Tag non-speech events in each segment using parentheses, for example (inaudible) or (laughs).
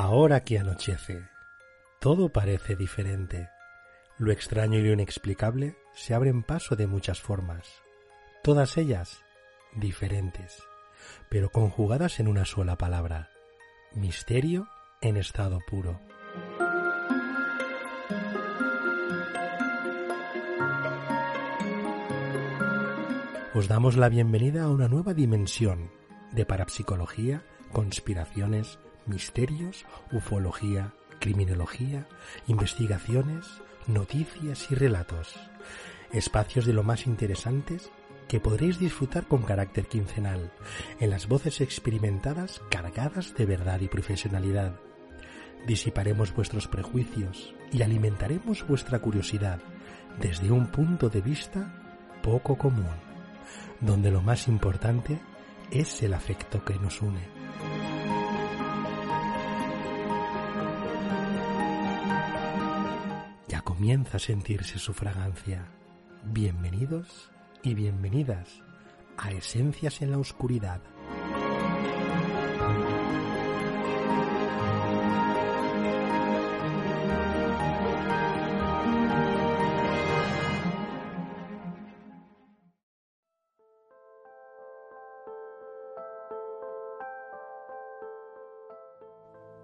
Ahora que anochece, todo parece diferente. Lo extraño y lo inexplicable se abren paso de muchas formas, todas ellas diferentes, pero conjugadas en una sola palabra, misterio en estado puro. Os damos la bienvenida a una nueva dimensión de parapsicología, conspiraciones, misterios, ufología, criminología, investigaciones, noticias y relatos. Espacios de lo más interesantes que podréis disfrutar con carácter quincenal, en las voces experimentadas cargadas de verdad y profesionalidad. Disiparemos vuestros prejuicios y alimentaremos vuestra curiosidad desde un punto de vista poco común, donde lo más importante es el afecto que nos une. Comienza a sentirse su fragancia. Bienvenidos y bienvenidas a Esencias en la Oscuridad.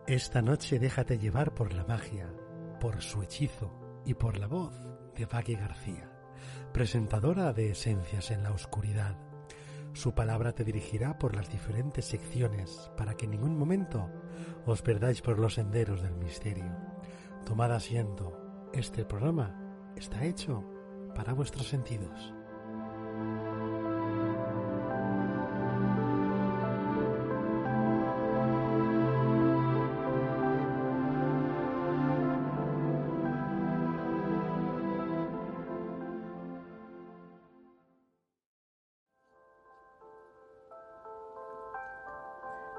Esta noche déjate llevar por la magia, por su hechizo y por la voz de Paqui García, presentadora de Esencias en la Oscuridad. Su palabra te dirigirá por las diferentes secciones para que en ningún momento os perdáis por los senderos del misterio. Tomad asiento, este programa está hecho para vuestros sentidos.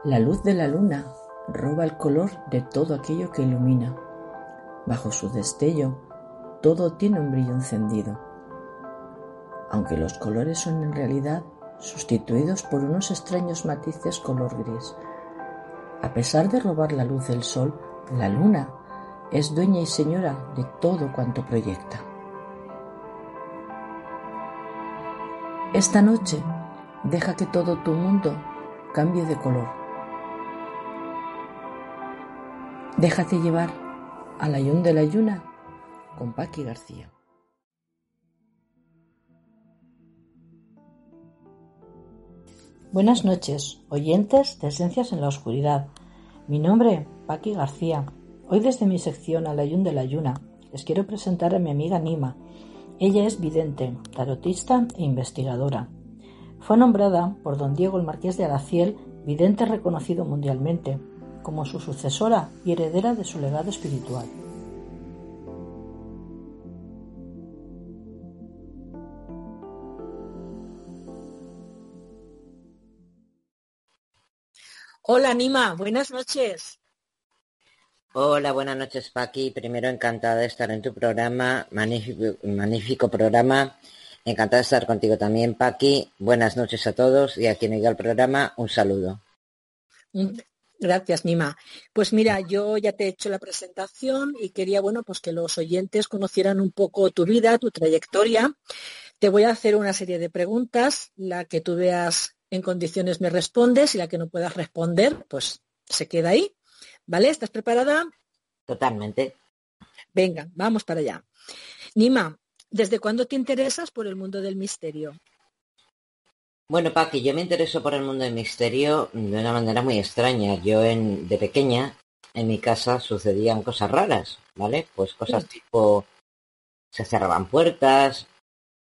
La luz de la luna roba el color de todo aquello que ilumina. Bajo su destello, todo tiene un brillo encendido. Aunque los colores son en realidad sustituidos por unos extraños matices color gris. A pesar de robar la luz del sol, la luna es dueña y señora de todo cuanto proyecta. Esta noche, deja que todo tu mundo cambie de color Déjate llevar al ayun de la yuna con Paqui García. Buenas noches, oyentes de Esencias en la Oscuridad. Mi nombre, Paqui García. Hoy desde mi sección Al ayun de la yuna les quiero presentar a mi amiga Nima. Ella es vidente, tarotista e investigadora. Fue nombrada por don Diego el Marqués de Araciel vidente reconocido mundialmente como su sucesora y heredera de su legado espiritual. Hola Nima, buenas noches. Hola, buenas noches Paqui. Primero encantada de estar en tu programa, magnífico, magnífico programa. Encantada de estar contigo también, Paqui. Buenas noches a todos y a quien oiga el programa, un saludo. Gracias, Nima. Pues mira, yo ya te he hecho la presentación y quería, bueno, pues que los oyentes conocieran un poco tu vida, tu trayectoria. Te voy a hacer una serie de preguntas, la que tú veas en condiciones me respondes y la que no puedas responder, pues se queda ahí. ¿Vale? ¿Estás preparada? Totalmente. Venga, vamos para allá. Nima, ¿desde cuándo te interesas por el mundo del misterio? Bueno, Paqui, yo me intereso por el mundo del misterio de una manera muy extraña. Yo en, de pequeña, en mi casa sucedían cosas raras, ¿vale? Pues cosas tipo, se cerraban puertas,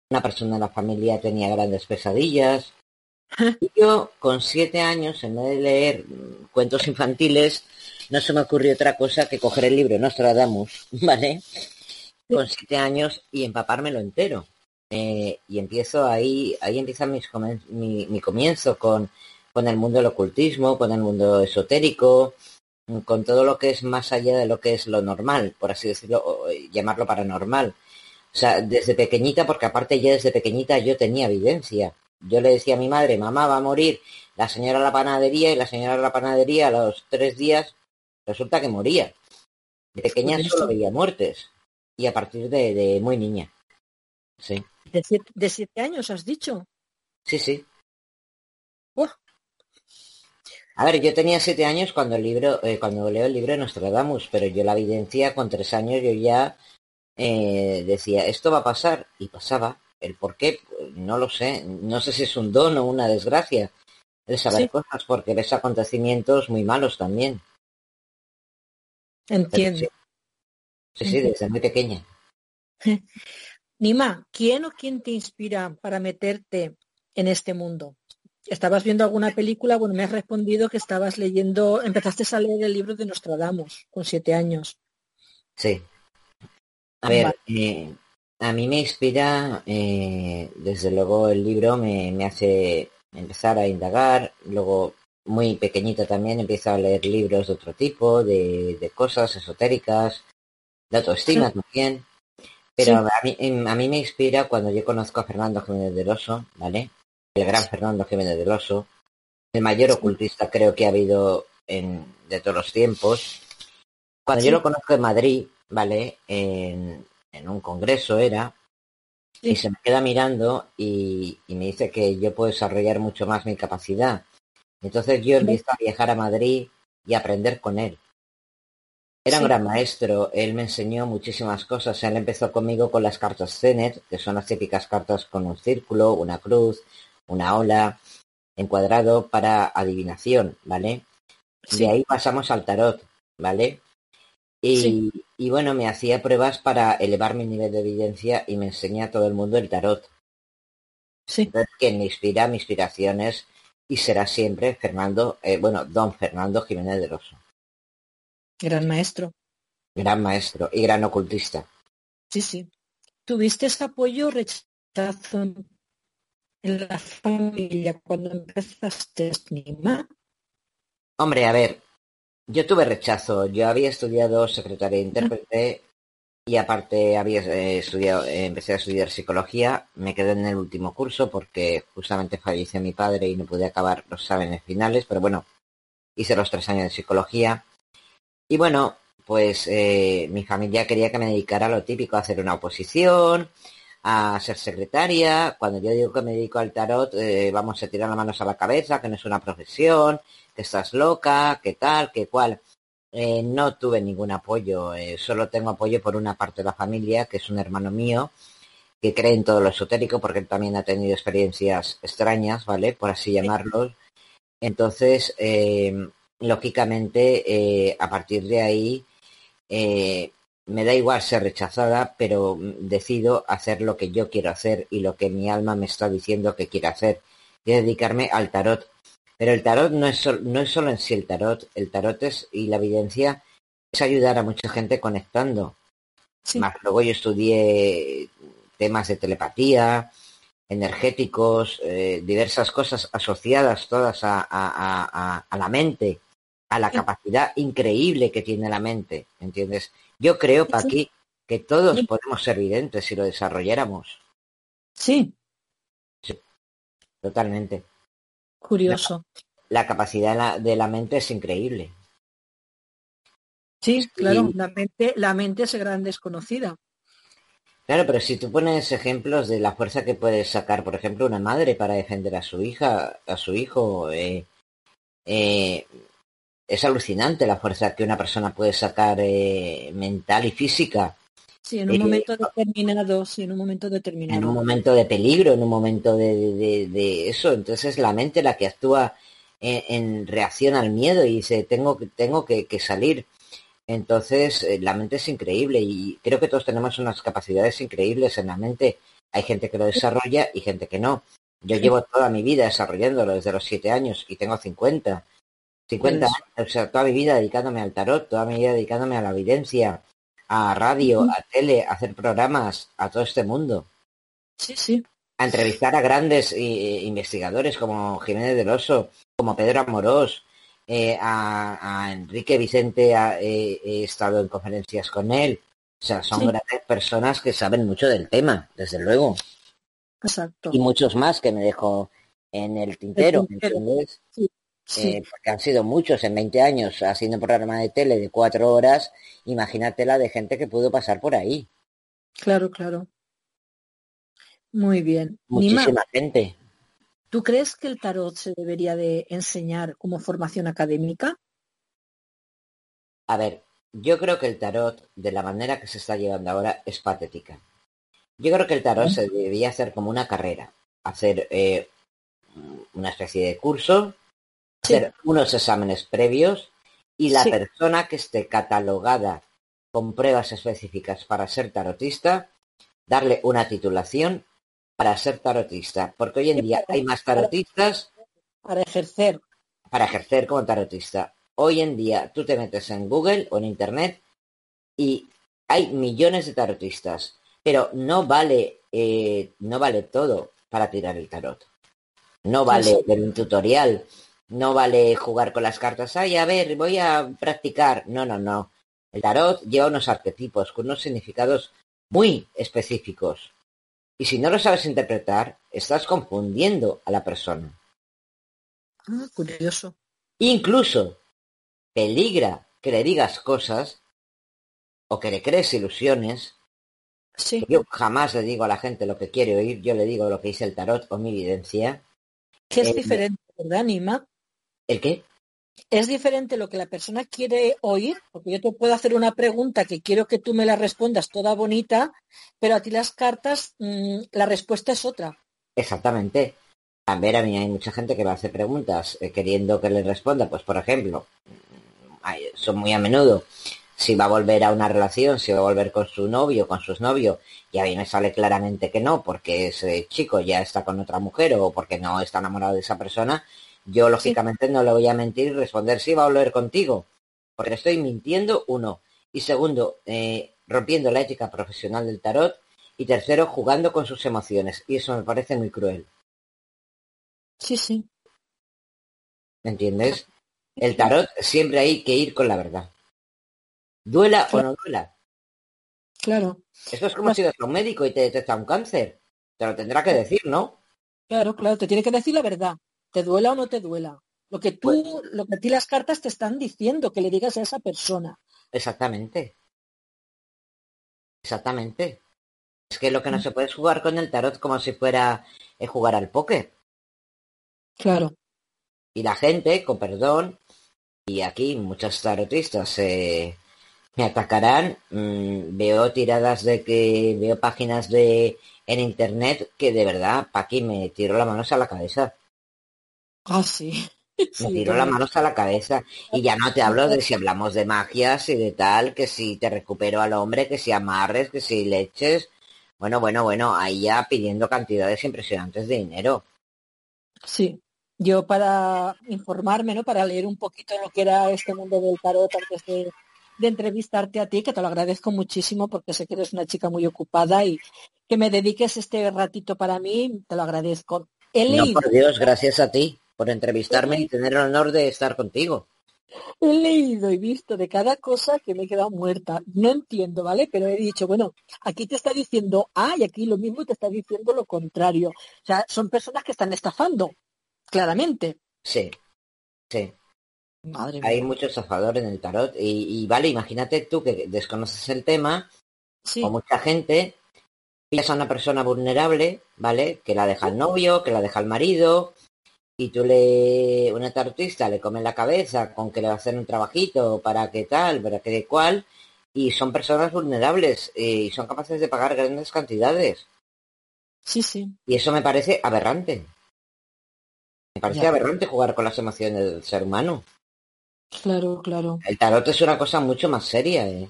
una persona de la familia tenía grandes pesadillas. Y (laughs) yo, con siete años, en vez de leer cuentos infantiles, no se me ocurrió otra cosa que coger el libro Nostradamus, (laughs) ¿vale? Con siete años y empapármelo entero. Eh, y empiezo ahí, ahí empieza mi, mi, comienzo con, con el mundo del ocultismo, con el mundo esotérico, con todo lo que es más allá de lo que es lo normal, por así decirlo, llamarlo paranormal. O sea, desde pequeñita, porque aparte ya desde pequeñita yo tenía evidencia. Yo le decía a mi madre, mamá va a morir la señora de la panadería y la señora de la panadería a los tres días resulta que moría. De pequeña solo veía muertes y a partir de, muy niña. Sí. ¿De siete, años has dicho? Sí, sí. A ver, yo tenía siete años cuando el libro, eh, cuando leo el libro de Nostradamus, pero yo la evidencia con tres años yo ya eh, decía esto va a pasar y pasaba. El por qué, no lo sé. No sé si es un don o una desgracia el saber cosas, porque ves acontecimientos muy malos también. Entiendo. Sí, sí, desde muy pequeña. (laughs) Nima, ¿quién o quién te inspira para meterte en este mundo? ¿Estabas viendo alguna película? Bueno, me has respondido que estabas leyendo, empezaste a leer el libro de Nostradamus con siete años. Sí. A ver, eh, a mí me inspira, eh, desde luego el libro me, me hace empezar a indagar, luego muy pequeñita también empiezo a leer libros de otro tipo, de, de cosas esotéricas, de autoestima también. Pero a, mí, em, a mí me inspira cuando yo conozco a Fernando Jiménez del Oso, ¿vale? El gran Fernando Jiménez del Oso, el mayor ocultista creo que ha habido en, de todos los tiempos. Cuando yo lo conozco en Madrid, ¿vale? En, en un congreso era, y se me queda mirando y, y, me dice que yo puedo desarrollar mucho más mi capacidad. Entonces yo empiezo a viajar a Madrid y aprender con él. Era un gran maestro, él me enseñó muchísimas cosas. Él empezó conmigo con las cartas Zenet, que son las típicas cartas con un círculo, una cruz, una ola, encuadrado para adivinación, ¿vale? De ahí pasamos al tarot, ¿vale? Y, y, bueno, me hacía pruebas para elevar mi nivel de evidencia y me enseña a todo el mundo el tarot. Sí. Entonces, quien me inspira, mi inspiración es y será siempre Fernando, eh, bueno, don Fernando Jiménez de Oso. Gran maestro. Gran maestro y gran ocultista. Sí, sí. ¿Tuviste ese apoyo rechazo en la familia cuando empezaste a estimar? Hombre, a ver, yo tuve rechazo. Yo había estudiado secretaria de intérprete y aparte había eh, estudiado, eh, empecé a estudiar psicología. Me quedé en el último curso porque justamente falleció mi padre y no pude acabar los exámenes finales, pero bueno, hice los tres años de psicología. Y bueno, pues eh, mi familia quería que me dedicara a lo típico, a hacer una oposición, a ser secretaria. Cuando yo digo que me dedico al tarot, vamos a tirar las manos a la cabeza, que no es una profesión, que estás loca, que tal, que cual. Eh, no tuve ningún apoyo, eh, solo tengo apoyo por una parte de la familia, que es un hermano mío, que cree en todo lo esotérico, porque él también ha tenido experiencias extrañas, ¿vale? Por así llamarlos. Entonces, eh, lógicamente, a partir de ahí, me da igual ser rechazada, pero decido hacer lo que yo quiero hacer y lo que mi alma me está diciendo que quiero hacer, y dedicarme al tarot. Pero el tarot no es, no es solo en sí el tarot, el tarot es, y la evidencia es ayudar a mucha gente conectando. Más luego yo estudié temas de telepatía, energéticos, eh, diversas cosas asociadas todas a, a, a, la mente, a la capacidad increíble que tiene la mente, ¿entiendes? Yo creo, Paqui, que todos podemos ser videntes si lo desarrolláramos. Sí. Sí, totalmente. Curioso. La, capacidad de la, mente es increíble. Sí, claro, la mente, la mente es gran desconocida. Claro, pero si tú pones ejemplos de la fuerza que puede sacar, por ejemplo, una madre para defender a su hija, a su hijo, eh, eh, es alucinante la fuerza que una persona puede sacar eh, mental y física Sí, en un momento determinado, sí, en un momento determinado. En un momento de peligro, en un momento de, eso. Entonces la mente la que actúa en, reacción al miedo y dice, tengo, tengo que, salir. Entonces eh, la mente es increíble y creo que todos tenemos unas capacidades increíbles en la mente. Hay gente que lo desarrolla y gente que no. Yo llevo toda mi vida desarrollándolo desde los siete años y tengo 50. 50 años, o sea, toda mi vida dedicándome al tarot, toda mi vida dedicándome a la evidencia, a radio, a tele, a hacer programas, a todo este mundo. Sí, sí. A entrevistar a grandes eh, investigadores como Jiménez del Oso, como Pedro Amorós, eh, a, Enrique Vicente he estado en conferencias con él. O sea, son grandes personas que saben mucho del tema, desde luego. Exacto. Y muchos más que me dejo en el tintero, Eh, porque han sido muchos en 20 años haciendo un programa de tele de cuatro horas, imagínate la de gente que pudo pasar por ahí. Claro, claro. Muy bien. Muchísima gente. ¿Tú crees que el tarot se debería de enseñar como formación académica? A ver, yo creo que el tarot, de la manera que se está llevando ahora, es patética. Yo creo que el tarot se debería hacer como una carrera, hacer eh, una especie de curso, hacer unos exámenes previos y la persona que esté catalogada con pruebas específicas para ser tarotista, darle una titulación para ser tarotista, porque hoy en día hay más tarotistas para ejercer. Para ejercer como tarotista. Hoy en día tú te metes en Google o en Internet y hay millones de tarotistas, pero no vale, eh, no vale todo para tirar el tarot. No vale ver un tutorial, no vale jugar con las cartas. Ay, a ver, voy a practicar. No, no, no. El tarot lleva unos arquetipos con unos significados muy específicos. Y si no lo sabes interpretar, estás confundiendo a la persona. Ah, curioso. Incluso peligra que le digas cosas o que le crees ilusiones. Sí. Yo jamás le digo a la gente lo que quiere oír, yo le digo lo que dice el tarot o mi evidencia. Que es eh, diferente, ¿verdad, Nima? ¿El qué? es diferente lo que la persona quiere oír, porque yo te puedo hacer una pregunta que quiero que tú me la respondas toda bonita, pero a ti las cartas, mm, la respuesta es otra. Exactamente. A ver, a mí hay mucha gente que me hace preguntas eh, queriendo que le responda, pues por ejemplo, son muy a menudo, si va a volver a una relación, si va a volver con su novio, con sus novios, y a mí me sale claramente que no, porque ese chico ya está con otra mujer o porque no está enamorado de esa persona, yo, lógicamente, no le voy a mentir y responder si va a volver contigo, porque estoy mintiendo, uno. Y segundo, eh, rompiendo la ética profesional del tarot. Y tercero, jugando con sus emociones. Y eso me parece muy cruel. Sí, sí. ¿Me entiendes? El tarot siempre hay que ir con la verdad. Duela o no duela. Claro. Esto es como si vas a un médico y te detecta un cáncer. Te lo tendrá que decir, ¿no? Claro, claro, te tiene que decir la verdad te duela o no te duela. Lo que tú, lo que a ti las cartas te están diciendo que le digas a esa persona. Exactamente. Exactamente. Es que lo que no se puede es jugar con el tarot como si fuera eh, jugar al póker. Claro. Y la gente, con perdón, y aquí muchos tarotistas eh, me atacarán, mm, veo tiradas de que, veo páginas de en internet que de verdad, pa' aquí me tiro la mano a la cabeza. Ah, sí. (laughs) Me tiro las manos a la cabeza. Y ya no te hablo de si hablamos de magias y de tal, que si te recupero al hombre, que si amarres, que si leches. Bueno, bueno, bueno, ahí ya pidiendo cantidades impresionantes de dinero. Sí. Yo para informarme, ¿no? Para leer un poquito lo que era este mundo del tarot antes de, de entrevistarte a ti, que te lo agradezco muchísimo porque sé que eres una chica muy ocupada y que me dediques este ratito para mí, te lo agradezco. no, por Dios, gracias a ti por entrevistarme y tener el honor de estar contigo. He leído y visto de cada cosa que me he quedado muerta. No entiendo, ¿vale? Pero he dicho, bueno, aquí te está diciendo A y aquí lo mismo te está diciendo lo contrario. O sea, son personas que están estafando, claramente. Sí, sí. Madre Hay muchos estafadores en el tarot y, vale, imagínate tú que desconoces el tema, o mucha gente, pillas a una persona vulnerable, ¿vale? Que la deja el novio, que la deja el marido, y tú le, una tarotista le come la cabeza con que le va a hacer un trabajito para que tal, para que de cual, y son personas vulnerables eh, y son capaces de pagar grandes cantidades. Sí, sí. Y eso me parece aberrante. Me parece aberrante jugar con las emociones del ser humano. Claro, claro. El tarot es una cosa mucho más seria. ¿eh?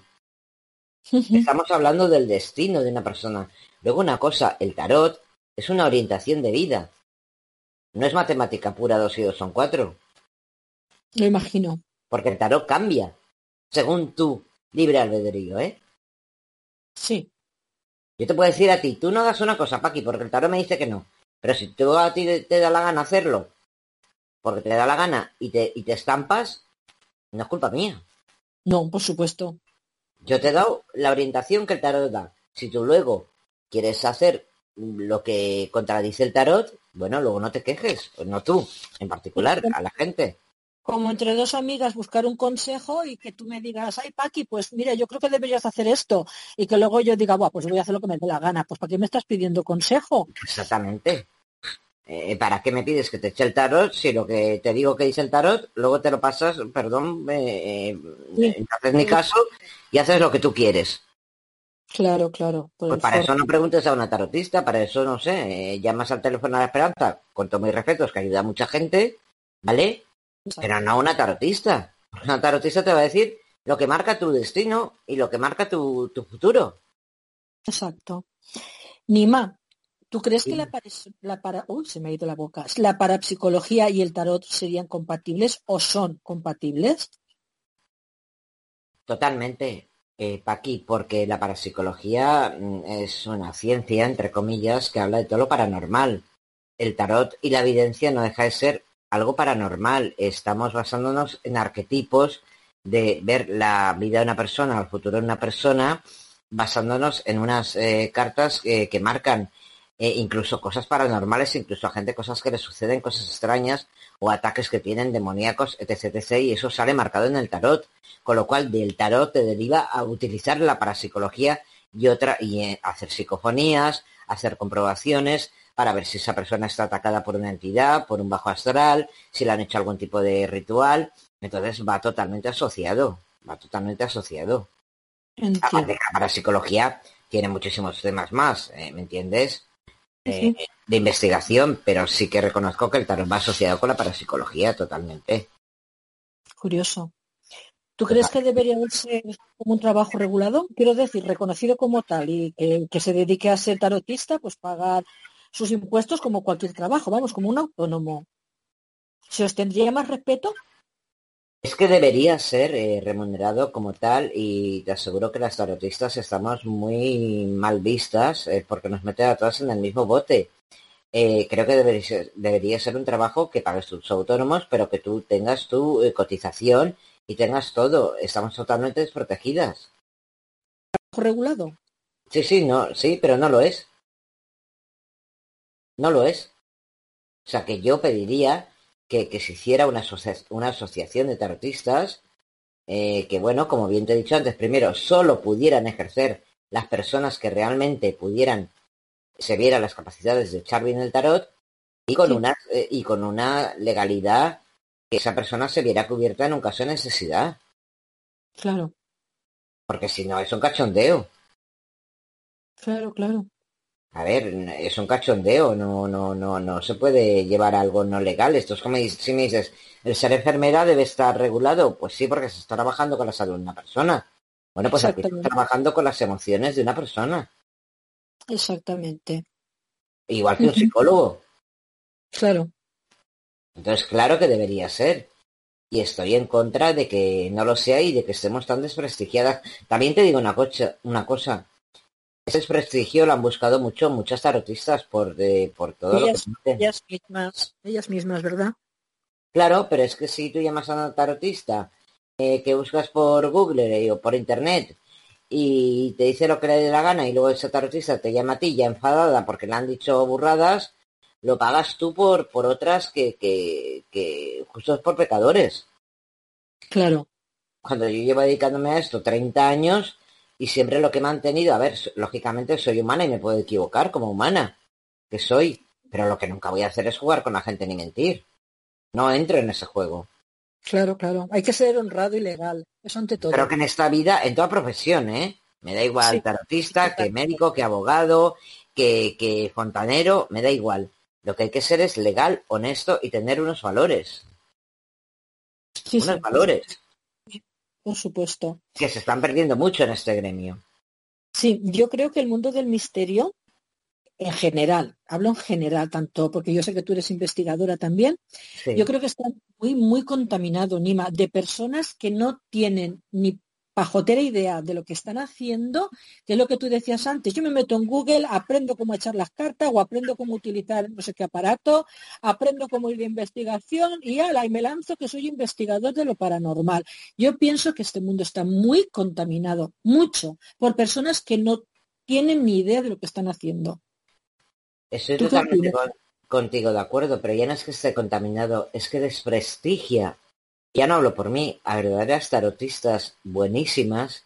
Estamos hablando del destino de una persona. Luego una cosa, el tarot es una orientación de vida. No es matemática pura, dos y dos son cuatro. Lo imagino. Porque el tarot cambia, según tu libre albedrío, ¿eh? Sí. Yo te puedo decir a ti, tú no hagas una cosa, Paqui, porque el tarot me dice que no. Pero si tú a ti te, da la gana hacerlo, porque te da la gana y te, y te estampas, no es culpa mía. No, por supuesto. Yo te he dado la orientación que el tarot da. Si tú luego quieres hacer lo que contradice el tarot, bueno, luego no te quejes, no tú, en particular, a la gente. como entre dos amigas buscar un consejo y que tú me digas, ay Paqui, pues mira, yo creo que deberías hacer esto. Y que luego yo diga, pues voy a hacer lo que me dé la gana. Pues ¿para qué me estás pidiendo consejo? Exactamente. Eh, ¿Para qué me pides que te eche el tarot si lo que te digo que dice el tarot, luego te lo pasas, perdón, eh, eh haces mi caso y haces lo que tú quieres? Claro, claro. Pues para eso no preguntes a una tarotista, para eso no sé, eh, llamas al teléfono a la esperanza, con todo mis respetos, que ayuda a mucha gente, ¿vale? Pero no a una tarotista. Una tarotista te va a decir lo que marca tu destino y lo que marca tu, futuro. Exacto. Nima, ¿tú crees que la, la para... Uy, se me ha ido la boca. ¿La parapsicología y el tarot serían compatibles o son compatibles? Totalmente. Eh, Paqui, porque la parapsicología mm, es una ciencia, entre comillas, que habla de todo lo paranormal. El tarot y la evidencia no deja de ser algo paranormal. Estamos basándonos en arquetipos de ver la vida de una persona, el futuro de una persona, basándonos en unas eh, cartas que marcan eh, incluso cosas paranormales, incluso a gente cosas que le suceden, cosas extrañas o ataques que tienen demoníacos, etc, etc. Y eso sale marcado en el tarot. Con lo cual del tarot te deriva a utilizar la parapsicología y otra, y eh, hacer psicofonías, hacer comprobaciones para ver si esa persona está atacada por una entidad, por un bajo astral, si le han hecho algún tipo de ritual. Entonces va totalmente asociado, va totalmente asociado. Aparte la parapsicología tiene muchísimos temas más, ¿eh? ¿me entiendes? De investigación, pero sí que reconozco que el tarot va asociado con la parapsicología totalmente. Curioso. ¿Tú crees que debería ser como un trabajo regulado? Quiero decir, reconocido como tal y que, se dedique a ser tarotista, pues pagar sus impuestos como cualquier trabajo, vamos, como un autónomo. ¿Se os tendría más respeto? Es que debería ser eh, remunerado como tal y te aseguro que las tarotistas estamos muy mal vistas eh, porque nos meten a todas en el mismo bote. Eh, creo que debería ser, debería ser un trabajo que pagues tus autónomos, pero que tú tengas tu cotización y tengas todo. Estamos totalmente desprotegidas. ¿Regulado? Sí, sí, no, sí, pero no lo es. No lo es. O sea que yo pediría que, se hiciera una, una asociación de tarotistas eh, que, bueno, como bien te he dicho antes, primero solo pudieran ejercer las personas que realmente pudieran, se vieran las capacidades de echar bien el tarot y con, una, eh, y con una legalidad que esa persona se viera cubierta en un caso de necesidad. Claro. Porque si no, es un cachondeo. Claro, claro. A ver, es un cachondeo, no, no, no, no se puede llevar algo no legal. Esto es como si me dices, el ser enfermera debe estar regulado. Pues sí, porque se está trabajando con la salud de una persona. Bueno, pues aquí está trabajando con las emociones de una persona. Exactamente. Igual que un psicólogo. Claro. Entonces, claro que debería ser. Y estoy en contra de que no lo sea y de que estemos tan desprestigiadas. También te digo una, cosa, una cosa ese prestigio lo han buscado mucho muchas tarotistas por, por todo ellas, lo que ellas mismas, ellas mismas, ¿verdad? Claro, pero es que si tú llamas a una tarotista eh, que buscas por Google eh, o por Internet y te dice lo que le dé la gana y luego esa tarotista te llama a ti ya enfadada porque le han dicho burradas, lo pagas tú por, por otras que, que, que justo es por pecadores. Claro. Cuando yo llevo dedicándome a esto 30 años, y siempre lo que he mantenido, a ver, lógicamente soy humana y me puedo equivocar como humana, que soy, pero lo que nunca voy a hacer es jugar con la gente ni mentir. No entro en ese juego. Claro, claro. Hay que ser honrado y legal. Eso ante todo. Pero que en esta vida, en toda profesión, ¿eh? Me da igual tarotista, que médico, que abogado, que, que fontanero, me da igual. Lo que hay que ser es legal, honesto y tener unos valores. unos valores por supuesto. Que se están perdiendo mucho en este gremio. Sí, yo creo que el mundo del misterio, en general, hablo en general tanto, porque yo sé que tú eres investigadora también, yo creo que está muy, muy contaminado, Nima, de personas que no tienen ni pajotera idea de lo que están haciendo, que es lo que tú decías antes. Yo me meto en Google, aprendo cómo echar las cartas o aprendo cómo utilizar no sé qué aparato, aprendo cómo ir de investigación y ala, y me lanzo que soy investigador de lo paranormal. Yo pienso que este mundo está muy contaminado, mucho, por personas que no tienen ni idea de lo que están haciendo. Estoy totalmente contigo de acuerdo, pero ya no es que esté contaminado, es que desprestigia ya no hablo por mí, a verdaderas tarotistas buenísimas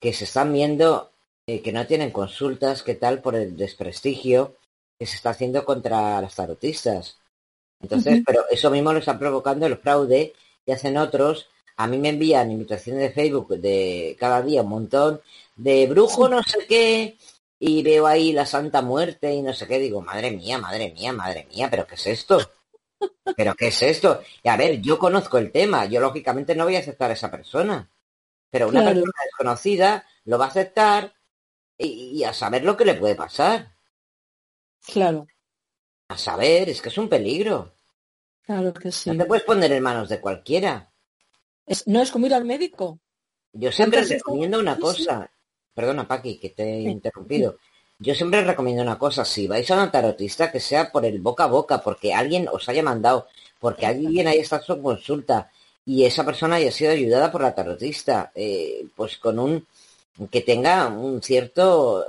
que se están viendo eh, que no tienen consultas, que tal por el desprestigio que se está haciendo contra las tarotistas. Entonces, pero eso mismo lo está provocando el fraude y hacen otros. A mí me envían invitaciones de Facebook de cada día un montón de brujo no sé qué y veo ahí la Santa Muerte y no sé qué. Digo, madre mía, madre mía, madre mía, pero ¿qué es esto? ¿Pero qué es esto? Y a ver, yo conozco el tema, yo lógicamente no voy a aceptar a esa persona. Pero una persona desconocida lo va a aceptar y, a saber lo que le puede pasar. Claro. A saber, es que es un peligro. Claro que sí. No te puedes poner en manos de cualquiera. no es como ir al médico. Yo siempre recomiendo una cosa. Perdona, Paqui, que te he interrumpido. Yo siempre recomiendo una cosa, si vais a un tarotista, que sea por el boca a boca, porque alguien os haya mandado, porque alguien haya estado su consulta y esa persona haya sido ayudada por la tarotista, eh, pues con un que tenga un cierto,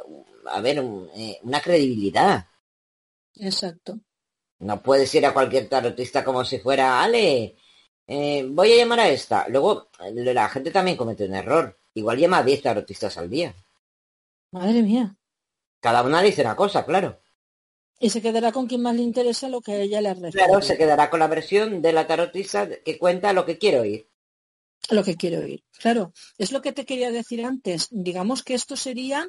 a ver, eh, una credibilidad. Exacto. No puedes ir a cualquier tarotista como si fuera, Ale, eh, voy a llamar a esta. Luego, la gente también comete un error. Igual llama a 10 tarotistas al día. Madre mía. Cada una dice una cosa, claro. Y se quedará con quien más le interesa lo que a ella le refiere. Claro, se quedará con la versión de la tarotista que cuenta lo que quiero oír. Lo que quiero oír. Claro, es lo que te quería decir antes. Digamos que esto sería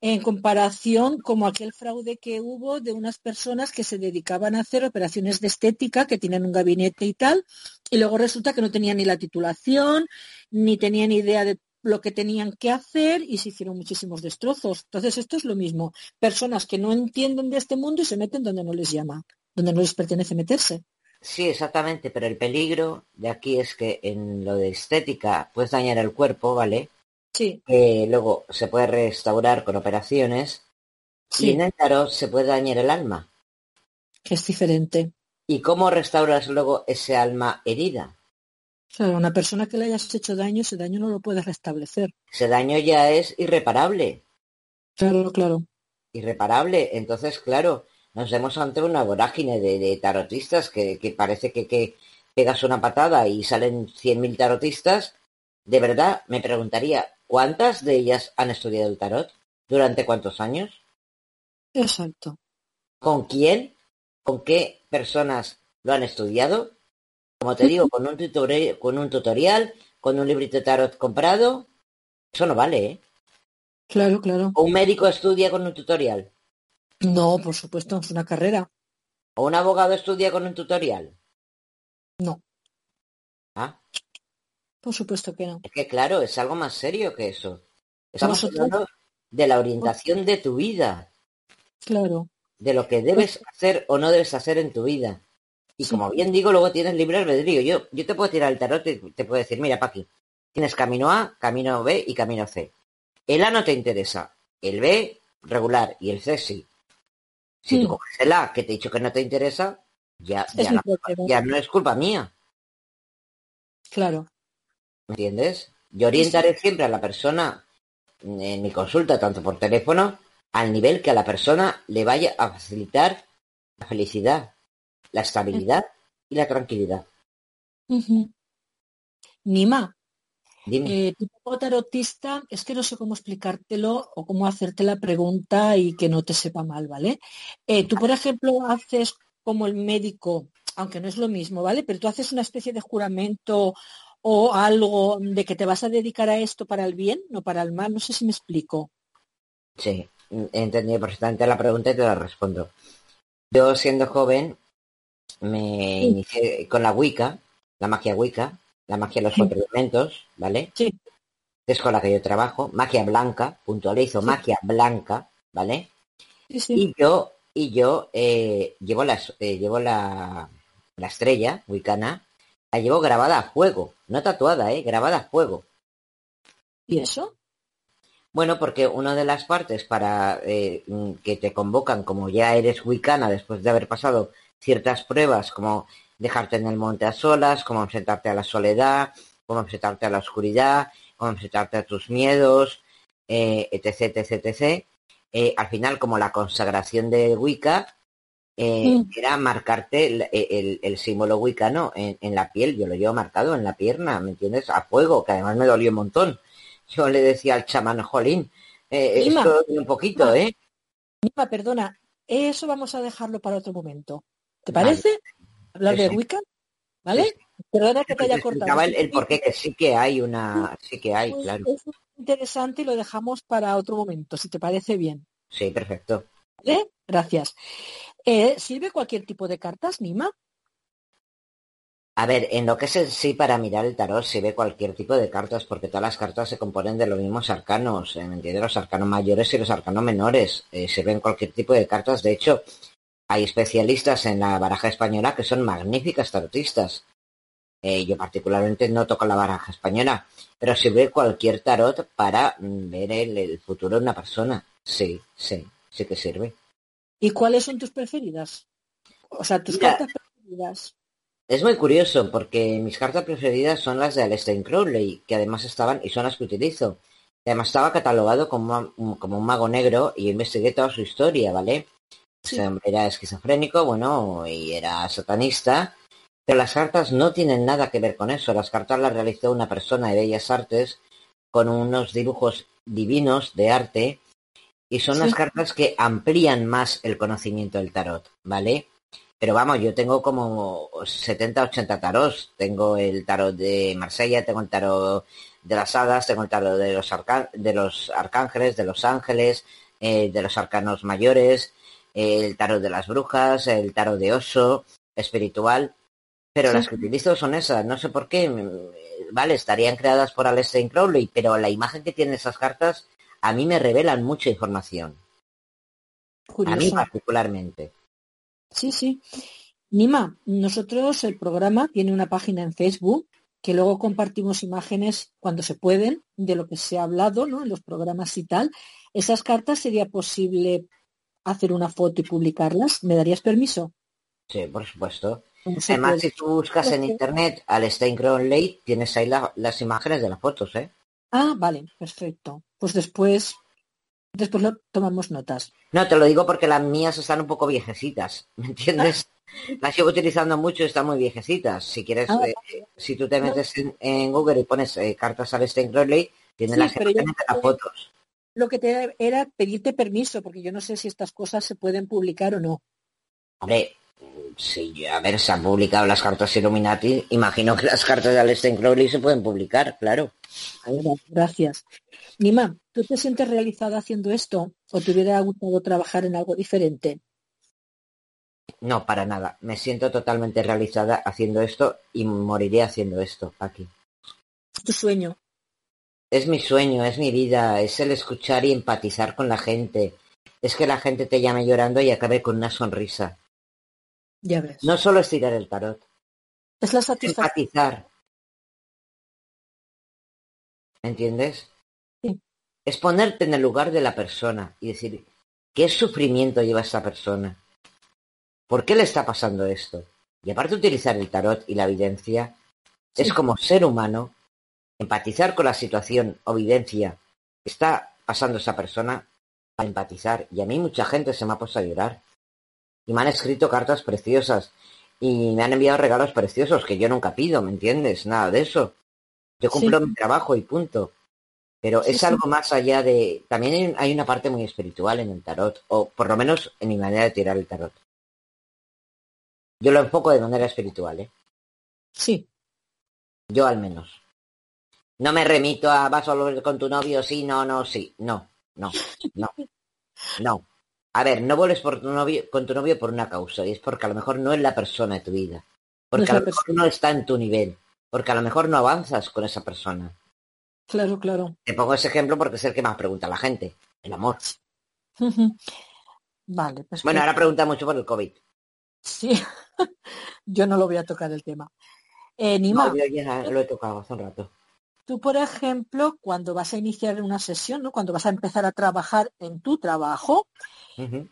en comparación como aquel fraude que hubo de unas personas que se dedicaban a hacer operaciones de estética, que tienen un gabinete y tal, y luego resulta que no tenían ni la titulación, ni tenían idea de lo que tenían que hacer y se hicieron muchísimos destrozos. Entonces esto es lo mismo. Personas que no entienden de este mundo y se meten donde no les llama, donde no les pertenece meterse. Sí, exactamente, pero el peligro de aquí es que en lo de estética puedes dañar el cuerpo, ¿vale? Sí. Que luego se puede restaurar con operaciones y en el tarot se puede dañar el alma. Que es diferente. ¿Y cómo restauras luego ese alma herida? Claro, una persona que le hayas hecho daño, ese daño no lo puedes restablecer. Ese daño ya es irreparable. Claro, claro. Irreparable. Entonces, claro, nos vemos ante una vorágine de, tarotistas que, parece que, que, pegas una patada y salen 100.000 tarotistas. De verdad, me preguntaría, ¿cuántas de ellas han estudiado el tarot? ¿Durante cuántos años? Exacto. ¿Con quién? ¿Con qué personas lo han estudiado? Como te digo, con un, tutorial, con un tutorial, con un librito de tarot comprado, eso no vale, ¿eh? Claro, claro. ¿O un médico estudia con un tutorial? No, por supuesto, es una carrera. ¿O un abogado estudia con un tutorial? No. ¿Ah? Por supuesto que no. Es que claro, es algo más serio que eso. Estamos hablando de la orientación de tu vida. Claro. De lo que debes hacer o no debes hacer en tu vida. Y como bien digo, luego tienes libre albedrío. Yo, yo te puedo tirar el tarot y te puedo decir, mira, Paqui, tienes camino A, camino B y camino C. El A no te interesa, el B regular y el C sí. Si tú coges el A que te he dicho que no te interesa, ya, ya, ya no es culpa mía. Claro. ¿Me entiendes? Yo orientaré siempre a la persona en mi consulta, tanto por teléfono, al nivel que a la persona le vaya a facilitar la felicidad la estabilidad y la tranquilidad. Nima, eh, tipo tarotista, es que no sé cómo explicártelo o cómo hacerte la pregunta y que no te sepa mal, ¿vale? Eh, tú, por ejemplo, haces como el médico, aunque no es lo mismo, ¿vale? Pero tú haces una especie de juramento o algo de que te vas a dedicar a esto para el bien, no para el mal, no sé si me explico. Sí, he entendido perfectamente la pregunta y te la respondo. Yo siendo joven me inicié con la Wicca, la magia Wicca, la magia de los cuatro elementos, ¿vale? Sí. Es con la que yo trabajo, magia blanca, puntualizo, magia blanca, ¿vale? Sí, sí. Y yo, y yo eh, llevo, la, eh, llevo la, la estrella wicana, la llevo grabada a fuego, no tatuada, ¿eh? Grabada a fuego. ¿Y eso? Bueno, porque una de las partes para eh, que te convocan como ya eres wicana después de haber pasado ciertas pruebas como dejarte en el monte a solas, como enfrentarte a la soledad, como enfrentarte a la oscuridad, como enfrentarte a tus miedos, eh, etc, etc, etc. Eh, al final, como la consagración de Wicca, eh, era marcarte el, símbolo wicano en, en, la piel. Yo lo llevo marcado en la pierna, ¿me entiendes? A fuego, que además me dolió un montón. Yo le decía al chamán, jolín, eh, esto un poquito, ¿eh? perdona, eso vamos a dejarlo para otro momento. ¿Te parece? Hablar de Wicca, ¿vale? Perdona que te haya cortado. El, el por qué, que sí que hay una, sí que hay, pues claro. Es interesante y lo dejamos para otro momento, si te parece bien. Sí, perfecto. ¿Vale? Gracias. Eh, ¿Sirve cualquier tipo de cartas, Nima? A ver, en lo que es en sí para mirar el tarot se ve cualquier tipo de cartas, porque todas las cartas se componen de los mismos arcanos, ¿me entiendes? Los arcanos mayores y los arcanos menores. Eh, se ven cualquier tipo de cartas. De hecho, hay especialistas en la baraja española que son magníficas tarotistas. Eh, yo particularmente no toco la baraja española, pero sirve cualquier tarot para mm, ver el futuro de una persona. Sí, sí, sí que sirve. ¿Y cuáles son tus preferidas? O sea, tus cartas preferidas. Es muy curioso porque mis cartas preferidas son las de Aleister Crowley, que además estaban, y son las que utilizo. Además estaba catalogado como, como un mago negro y investigué toda su historia, ¿vale? Era esquizofrénico, bueno, y era satanista, pero las cartas no tienen nada que ver con eso. Las cartas las realizó una persona de bellas artes con unos dibujos divinos de arte y son las cartas que amplían más el conocimiento del tarot, ¿vale? Pero vamos, yo tengo como 70, 80 tarots. Tengo el tarot de Marsella, tengo el tarot de las hadas, tengo el tarot de los, de los arcángeles, de los ángeles, eh, de los arcanos mayores, el tarot de las brujas, el tarot de oso, espiritual. Pero las que utilizo son esas, no sé por qué. Vale, estarían creadas por Aleister Crowley, pero la imagen que tienen esas cartas a mí me revelan mucha información. A mí particularmente. Sí, sí. Nima, nosotros el programa tiene una página en Facebook que luego compartimos imágenes cuando se pueden de lo que se ha hablado ¿no? en los programas y tal. ¿Esas cartas sería posible hacer una foto y publicarlas? ¿Me darías permiso? Sí, por supuesto. Además, si tú buscas en internet al Steinkron Late, tienes ahí las imágenes de las fotos, ¿eh? Ah, vale, perfecto. Pues después, después lo tomamos notas. No, te lo digo porque las mías están un poco viejecitas, ¿me entiendes? (laughs) las llevo utilizando mucho y están muy viejecitas. Si quieres, ah, eh, si tú te metes en, Google y pones eh, cartas al Stein Crowley, tiene las, las fotos. Lo que te era pedirte permiso, porque yo no sé si estas cosas se pueden publicar o no. Hombre, Sí, a ver, se han publicado las cartas Illuminati. Imagino que las cartas de Aleister Crowley se pueden publicar, claro. Gracias. Nima, ¿tú te sientes realizada haciendo esto o te hubiera gustado trabajar en algo diferente? No, para nada. Me siento totalmente realizada haciendo esto y moriré haciendo esto aquí. Tu sueño. Es mi sueño, es mi vida, es el escuchar y empatizar con la gente. Es que la gente te llame llorando y acabe con una sonrisa. Ya ves. No solo es tirar el tarot. Es la satisfacción. Empatizar. ¿Entiendes? Sí. Es ponerte en el lugar de la persona y decir, ¿qué sufrimiento lleva esa persona? ¿Por qué le está pasando esto? Y aparte de utilizar el tarot y la evidencia, es como ser humano empatizar con la situación o evidencia que está pasando esa persona a empatizar. Y a mí mucha gente se me ha puesto a llorar y me han escrito cartas preciosas y me han enviado regalos preciosos que yo nunca pido, ¿me entiendes? Nada de eso. Yo cumplo mi trabajo y punto. Pero es algo más allá de... También hay una parte muy espiritual en el tarot, o por lo menos en mi manera de tirar el tarot. Yo lo enfoco de manera espiritual, ¿eh? Sí. Yo al menos. No me remito a vas a volver con tu novio, sí, no, no, sí. No, no, no. No. A ver, no vuelves por tu novio, con tu novio por una causa, y es porque a lo mejor no es la persona de tu vida. Porque a lo mejor no está en tu nivel. Porque a lo mejor no avanzas con esa persona. Claro, claro. Te pongo ese ejemplo porque es el que más pregunta la gente. El amor. vale, pues. Bueno, ahora pregunta mucho por el COVID. Sí, (laughs) yo no lo voy a tocar el tema. Eh, Nima. yo ya lo he tocado hace un rato. Tú, por ejemplo, cuando vas a iniciar una sesión, ¿no? cuando vas a empezar a trabajar en tu trabajo,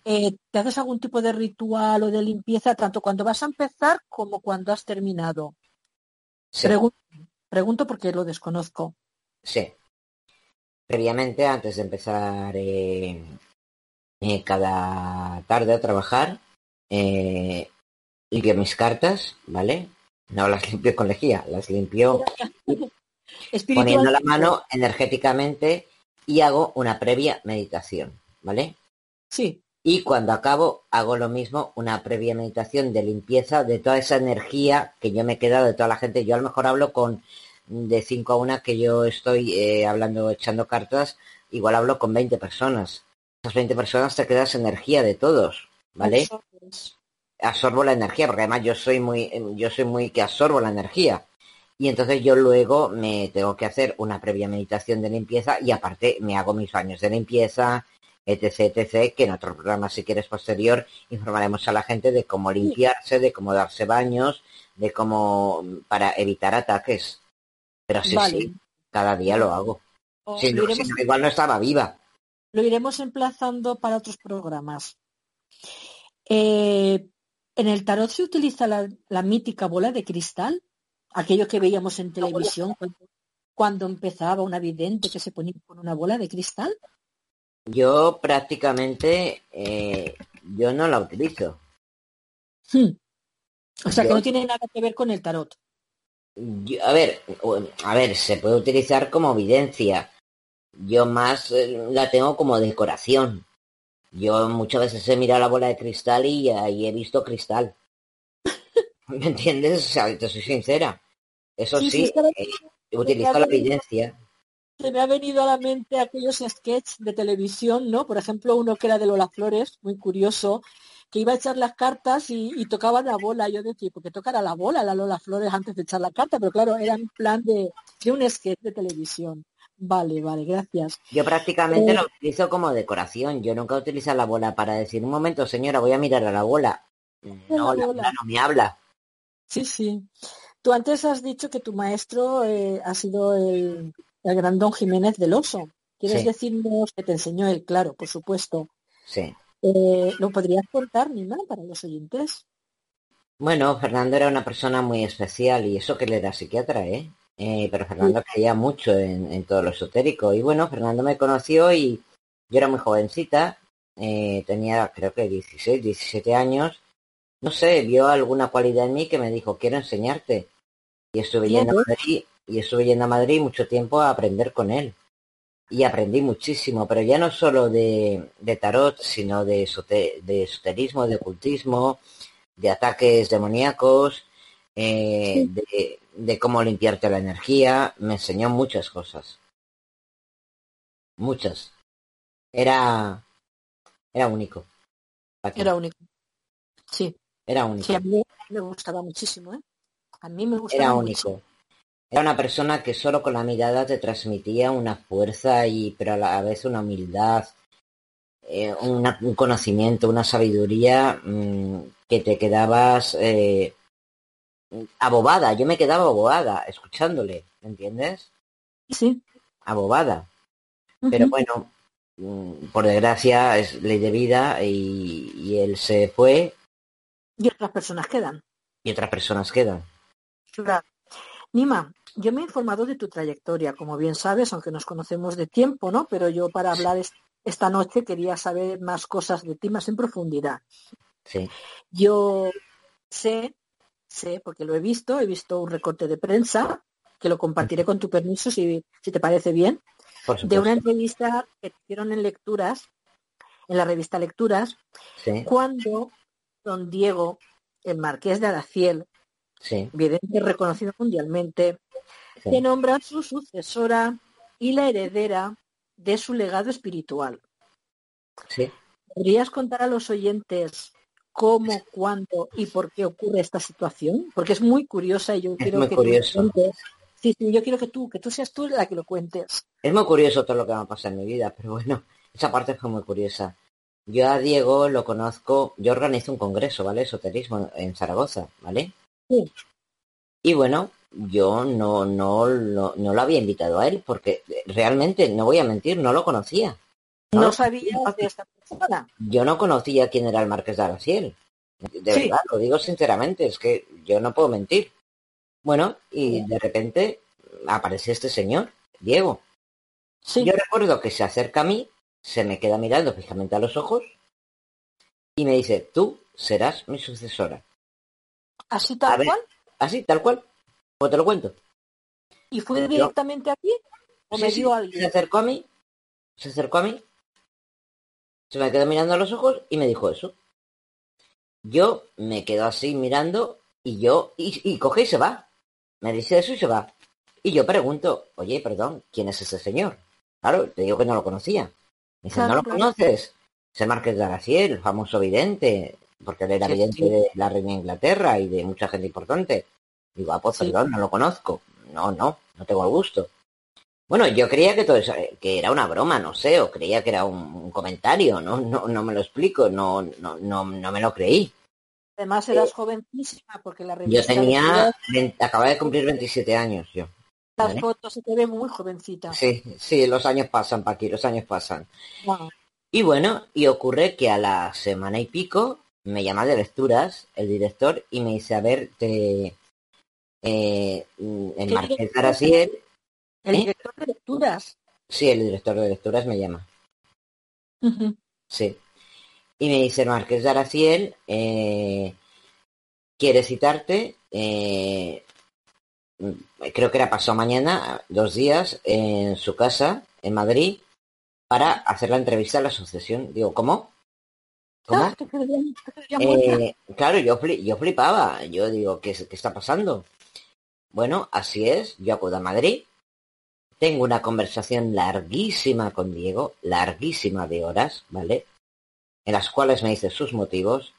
eh, ¿te haces algún tipo de ritual o de limpieza tanto cuando vas a empezar como cuando has terminado? Pregunto, porque lo desconozco. Sí. Previamente, antes de empezar eh, eh, cada tarde a trabajar, limpio mis cartas, ¿vale? No las (laughs) limpio con lejía, las limpio poniendo la mano energéticamente y hago una previa meditación, ¿vale? Sí. Y cuando acabo, hago lo mismo, una previa meditación de limpieza de toda esa energía que yo me he quedado de toda la gente. Yo a lo mejor hablo con de 5 a 1 que yo estoy eh, hablando, echando cartas, igual hablo con 20 personas. Esas 20 personas te quedas energía de todos, ¿vale? Absorbo la energía, porque además yo soy muy, yo soy muy que absorbo la energía. Y entonces yo luego me tengo que hacer una previa meditación de limpieza y aparte me hago mis baños de limpieza, etc, etc, que en otro programa, si quieres posterior, informaremos a la gente de cómo limpiarse, de cómo darse baños, de cómo para evitar ataques. Pero sí, sí, cada día lo hago. Si no, igual no estaba viva. Lo iremos emplazando para otros programas. Eh, ¿En el tarot se utiliza la, mítica bola de cristal? Aquello que veíamos en televisión cuando empezaba una vidente que se ponía con una bola de cristal. Yo prácticamente, eh, yo no la utilizo. Hmm. O sea, que no tiene nada que ver con el tarot. a ver, a ver, se puede utilizar como evidencia. Yo más eh, la tengo como decoración. Yo muchas veces he mirado la bola de cristal y ahí he visto cristal. ¿Me (laughs) entiendes? O sea, te soy sincera. Eso sí, eh, utilizo la evidencia se me ha venido a la mente aquellos sketches de televisión, ¿no? Por ejemplo, uno que era de Lola Flores, muy curioso, que iba a echar las cartas y, tocaba la bola. Yo decía, porque tocara la bola la Lola Flores antes de echar la carta? Pero claro, era en plan de, un sketch de televisión. Vale, vale, gracias. Yo prácticamente lo eh, utilizo como decoración. Yo nunca utilizo la bola para decir, un momento, señora, voy a mirar a la bola. No, la bola no me habla. Sí, sí. Tú antes has dicho que tu maestro eh, ha sido el, el gran don Jiménez del Oso. ¿Quieres decirnos que te enseñó él? Claro, por supuesto. Sí. Eh, ¿Lo podrías contar, Nina, para los oyentes? Bueno, Fernando era una persona muy especial y eso que le era psiquiatra, ¿eh? eh pero Fernando creía mucho en, todo lo esotérico. Y bueno, Fernando me conoció y yo era muy jovencita, eh, tenía creo que 16, 17 años. No sé, vio alguna cualidad en mí que me dijo, quiero enseñarte. Y estuve yendo a Madrid y estuve yendo a Madrid mucho tiempo a aprender con él. Y aprendí muchísimo, pero ya no solo de, tarot, sino de, de esoterismo, de ocultismo, de ataques demoníacos, eh, de, cómo limpiarte la energía. Me enseñó muchas cosas. Muchas. Era, era único. Era único. Sí. Era único. Sí, a mí me gustaba muchísimo, ¿eh? A mí me gustaba Era único. Era una persona que solo con la mirada te transmitía una fuerza y pero a la vez una humildad, eh, un conocimiento, una sabiduría mm, que te quedabas eh, abobada. Yo me quedaba abobada escuchándole, ¿entiendes? Sí. Abobada. Pero bueno, mm, por desgracia es ley de vida y, y él se fue. Y otras personas quedan. Y otras personas quedan. Claro. Nima, yo me he informado de tu trayectoria, como bien sabes, aunque nos conocemos de tiempo, ¿no? Pero yo para hablar esta noche quería saber más cosas de ti, más en profundidad. Sí. Yo sé, sé, porque lo he visto, he visto un recorte de prensa, que lo compartiré con tu permiso si, si te parece bien, de una entrevista que hicieron en lecturas, en la revista Lecturas, cuando don Diego, el marqués de Araciel, sí. reconocido mundialmente, que nombra su sucesora y la heredera de su legado espiritual. Sí. ¿Podrías contar a los oyentes cómo, cuándo y por qué ocurre esta situación? Porque es muy curiosa y yo quiero que curioso. Sí, sí, yo quiero que tú, que tú seas tú la que lo cuentes. Es muy curioso todo lo que me ha pasado en mi vida, pero bueno, esa parte fue muy curiosa. Yo a Diego lo conozco, yo organizo un congreso, ¿vale? Esoterismo en Zaragoza, ¿vale? Sí. Y bueno, yo no, no, no, no lo había invitado a él porque realmente, no voy a mentir, no lo conocía. No, sabía de esta persona. Yo no conocía quién era el Marqués de Araciel. De verdad, lo digo sinceramente, es que yo no puedo mentir. Bueno, y de repente aparece este señor, Diego. Sí. Yo recuerdo que se acerca a mí, se me queda mirando fijamente a los ojos y me dice, tú serás mi sucesora. ¿Así tal cual? Así, tal cual. O te lo cuento. ¿Y fue directamente aquí? ¿O me dio alguien? Se acercó a mí, se acercó a mí, se me quedó mirando a los ojos y me dijo eso. Yo me quedo así mirando y yo, y, y coge y se va. Me dice eso y se va. Y yo pregunto, oye, perdón, ¿quién es ese señor? Claro, te digo que no lo conocía. Dice, ¿no lo conoces? Es el Marqués de Araciel, el famoso vidente, porque él era vidente de la reina de Inglaterra y de mucha gente importante. Digo, ah, pues perdón, no lo conozco. No, no, no tengo el gusto. Bueno, yo creía que todo eso, que era una broma, no sé, o creía que era un, comentario, ¿no? No, no me lo explico, no, no, no, no me lo creí. Además eras jovencísima porque la revista... Yo tenía, acababa de cumplir 27 años yo. Las fotos se te ve muy jovencita. Sí, sí, los años pasan, Paqui, los años pasan. Y bueno, y ocurre que a la semana y pico me llama de lecturas el director y me dice, a ver, te... Eh, el Marqués Arasiel... ¿El ¿eh? director de lecturas? Sí, el director de lecturas me llama. Sí. Y me dice Marqués de Araciel, eh, quiere citarte, eh, creo que era pasado mañana, dos días, en su casa, en Madrid, para hacer la entrevista a la sucesión. Digo, ¿cómo? ¿Cómo? Ah, eh, claro, yo, yo flipaba. Yo digo, ¿qué, ¿qué está pasando? Bueno, así es. Yo acudo a Madrid. Tengo una conversación larguísima con Diego, larguísima de horas, ¿vale? En las cuales me dice sus motivos.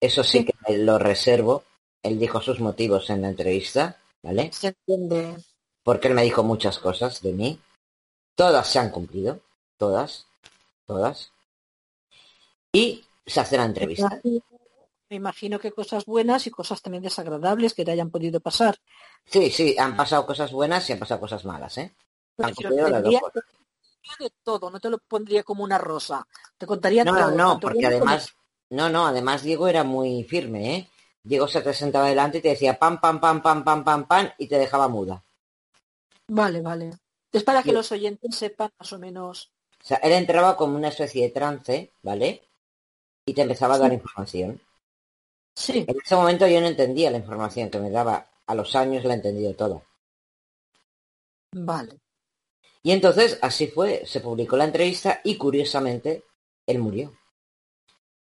Eso sí, que me lo reservo. Él dijo sus motivos en la entrevista, ¿vale? Se entiende. Porque él me dijo muchas cosas de mí. Todas se han cumplido. Todas. Todas. Y se hace la entrevista. Me imagino que cosas buenas y cosas también desagradables que te hayan podido pasar. Sí, sí, han pasado cosas buenas y han pasado cosas malas, ¿eh? Han de todo, no te lo pondría como una rosa. Te contaría no, No, no, porque además, no, no, además Diego era muy firme, ¿eh? Diego se te sentaba delante y te decía pam, pam, pam, pam, pam, pam, pam, y te dejaba muda. Vale, vale. Es para que los oyentes sepan más o menos. O sea, él entraba como una especie de trance, ¿vale? Y te empezaba a dar información. Sí. En ese momento yo no entendía la información que me daba. A los años la he entendido toda. Vale. Y entonces así fue, se publicó la entrevista y curiosamente él murió.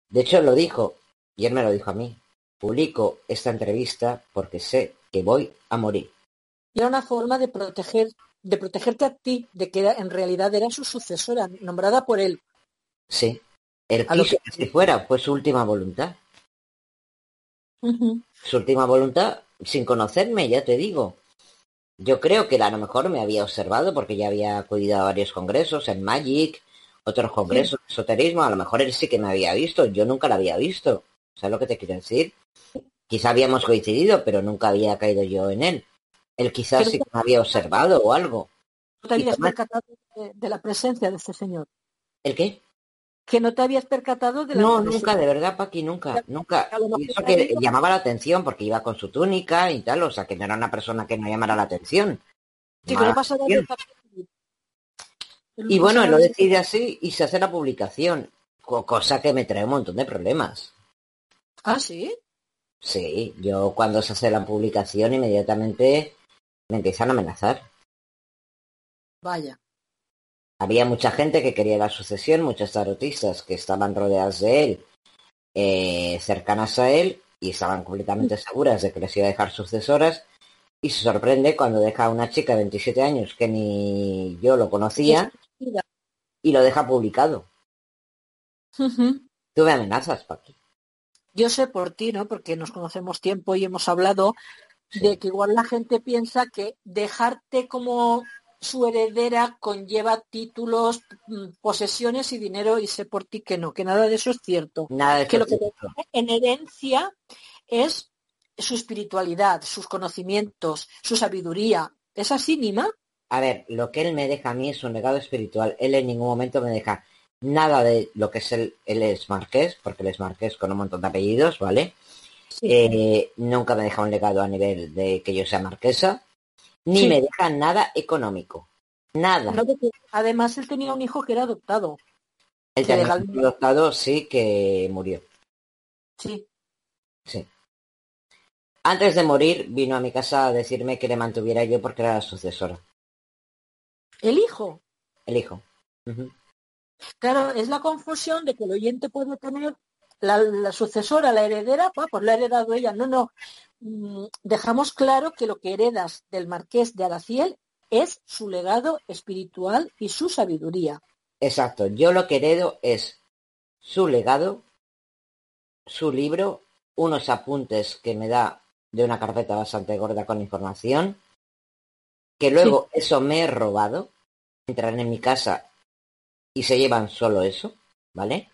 De hecho lo dijo, y él me lo dijo a mí, publico esta entrevista porque sé que voy a morir. Y era una forma de proteger, de protegerte a ti, de que en realidad era su sucesora, nombrada por él. Sí, él quiso que... que fuera, fue su última voluntad. Su última voluntad, sin conocerme, ya te digo. Yo creo que a lo mejor me había observado porque ya había acudido a varios congresos en Magic, otros congresos de esoterismo. A lo mejor él sí que me había visto, yo nunca la había visto. ¿Sabes lo que te quiero decir? Quizá habíamos coincidido, pero nunca había caído yo en él. Él quizás sí que me había observado o algo. ¿No te habías percatado de, la presencia de ese señor? ¿El qué? que no te habías percatado de la No, nunca, de verdad, Paqui, nunca, nunca. Y eso que llamaba la atención porque iba con su túnica y tal, o sea, que no era una persona que no llamara la atención. Sí, pero pasa Y bueno, él lo decide así y se hace la publicación, cosa que me trae un montón de problemas. ¿Ah, sí? Sí, yo cuando se hace la publicación inmediatamente me empiezan a amenazar. Vaya. Había mucha gente que quería la sucesión, muchos tarotistas que estaban rodeados de él, eh, cercanas a él, y estaban completamente seguras de que les iba a dejar sucesoras, y se sorprende cuando deja a una chica de 27 años que ni yo lo conocía, y lo deja publicado. Tuve amenazas, Paqui. Yo sé por ti, ¿no? Porque nos conocemos tiempo y hemos hablado de que igual la gente piensa que dejarte como su heredera conlleva títulos, mm, posesiones y dinero y sé por ti que no, que nada de eso es cierto. Nada de que lo que en herencia es su espiritualidad, sus conocimientes, su sabiduría. ¿Es así, Nima? A ver, lo que él me deja a mí es un legado espiritual. Él en ningún momento me deja nada de lo que es él, él es marqués, porque él es marqués con un montón de apellidos, ¿vale? Eh, nunca me deja un legado a nivel de que yo sea marquesa ni me deja nada económico. Nada. además, él tenía un hijo que era adoptado. El tenía adoptado sí que murió. Sí. Sí. Antes de morir vino a mi casa a decirme que le mantuviera yo porque era la sucesora. ¿El hijo? El hijo. Claro, es la confusión de que el oyente puede tener la, sucesora, la heredera, pues, pues la ha heredado ella. No, no. Mm, dejamos claro que lo que heredas del marqués de Araciel es su legado espiritual y su sabiduría. Exacto. Yo lo que heredo es su legado, su libro, unos apuntes que me da de una carpeta bastante gorda con información, que luego eso me he robado, entran en mi casa y se llevan solo eso, ¿vale?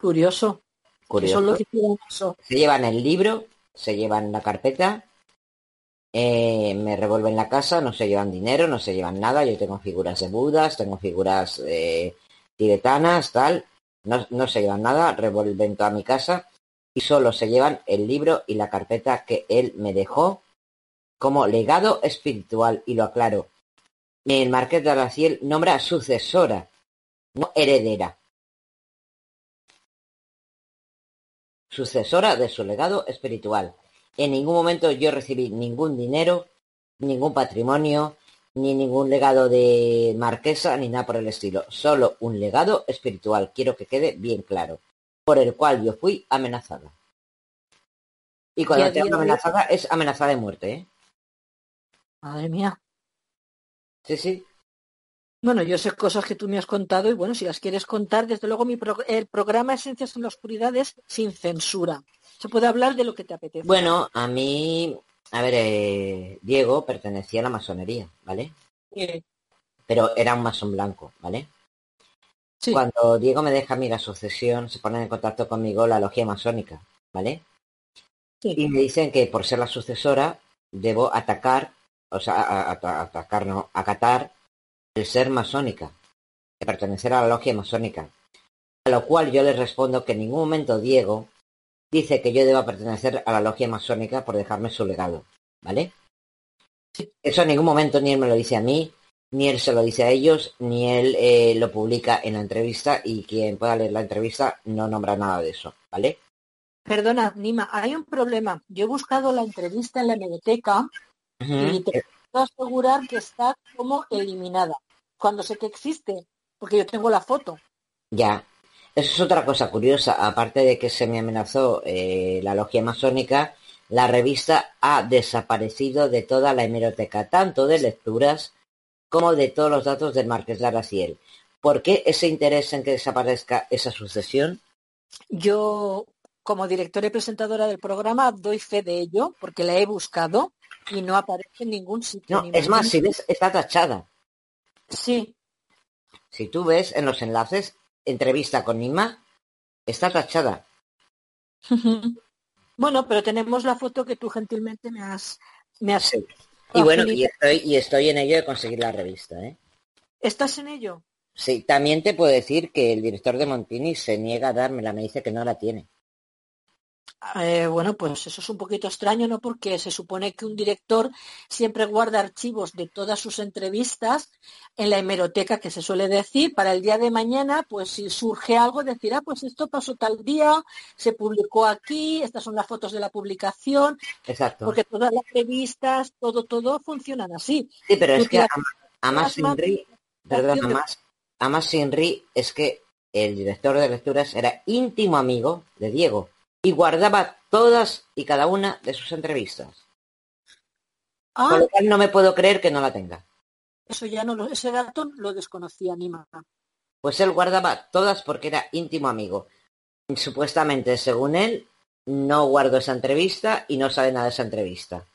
Curioso. Curioso. Se llevan el libro, se llevan la carpeta, eh, me revuelven la casa, no se llevan dinero, no se llevan nada. Yo tengo figuras de Budas, tengo figuras eh, tibetanas, tal. No, no se llevan nada, revuelven toda mi casa y solo se llevan el libro y la carpeta que él me dejó como legado espiritual. Y lo aclaro, el Marqués de Araciel nombra sucesora, no heredera. Sucesora de su legado espiritual. En ningún momento yo recibí ningún dinero, ningún patrimonio, ni ningún legado de marquesa, ni nada por el estilo. Solo un legado espiritual, quiero que quede bien claro, por el cual yo fui amenazada. Y cuando te amenazada es amenazada de muerte, ¿eh? Madre mía. Sí, sí. Bueno, yo sé cosas que tú me has contado y bueno, si las quieres contar, desde luego mi el programa Esencias en la Oscuridad es sin censura. Se puede hablar de lo que te apetece. Bueno, a mí, a ver, eh, Diego pertenecía a la masonería, ¿vale? Sí. Pero era un masón blanco, ¿vale? Sí. Cuando Diego me deja a mí la sucesión, se ponen en contacto conmigo la logia masónica, ¿vale? Sí. Y me dicen que por ser la sucesora debo atacar, o sea, atacar, no, acatar el ser masónica, de pertenecer a la logia masónica. A lo cual yo les respondo que en ningún momento Diego dice que yo deba pertenecer a la logia masónica por dejarme su legado, ¿vale? Eso en ningún momento ni él me lo dice a mí, ni él se lo dice a ellos, ni él eh, lo publica en la entrevista y quien pueda leer la entrevista no nombra nada de eso, ¿vale? Perdona, Nima, hay un problema. Yo he buscado la entrevista en la biblioteca y te puedo asegurar que está como eliminada cuando sé que existe, porque yo tengo la foto. Ya, eso es otra cosa curiosa. Aparte de que se me amenazó eh, la logia masónica, la revista ha desaparecido de toda la hemeroteca, tanto de lecturas como de todos los datos del Marqués de Araciel. ¿Por qué ese interés en que desaparezca esa sucesión? Yo, como directora y presentadora del programa, doy fe de ello, porque la he buscado y no aparece en ningún sitio. No, es más, si ves, está tachada. Sí. Si tú ves en los enlaces, entrevista con Nima, está tachada. bueno, pero tenemos la foto que tú gentilmente me has... Me has Y bueno, y estoy, y estoy en ello de conseguir la revista. ¿eh? ¿Estás en ello? Sí, también te puedo decir que el director de Montini se niega a dármela, me dice que no la tiene. Eh, bueno, pues eso es un poquito extraño, ¿no? Porque se supone que un director siempre guarda archivos de todas sus entrevistas en la hemeroteca, que se suele decir, para el día de mañana, pues si surge algo, decir, ah, pues esto pasó tal día, se publicó aquí, estas son las fotos de la publicación. Exacto. Porque todas las revistas, todo, todo funcionan así. Sí, pero es que a, más Sinri, perdón, a más Sinri es que el director de lecturas era íntimo amigo de Diego y guardaba todas y cada una de sus entrevistas. Ah, Con lo cual no me puedo creer que no la tenga. Eso ya no lo, ese dato lo desconocía ni más. Pues él guardaba todas porque era íntimo amigo. Supuestamente, según él, no guardo esa entrevista y no sabe nada de esa entrevista.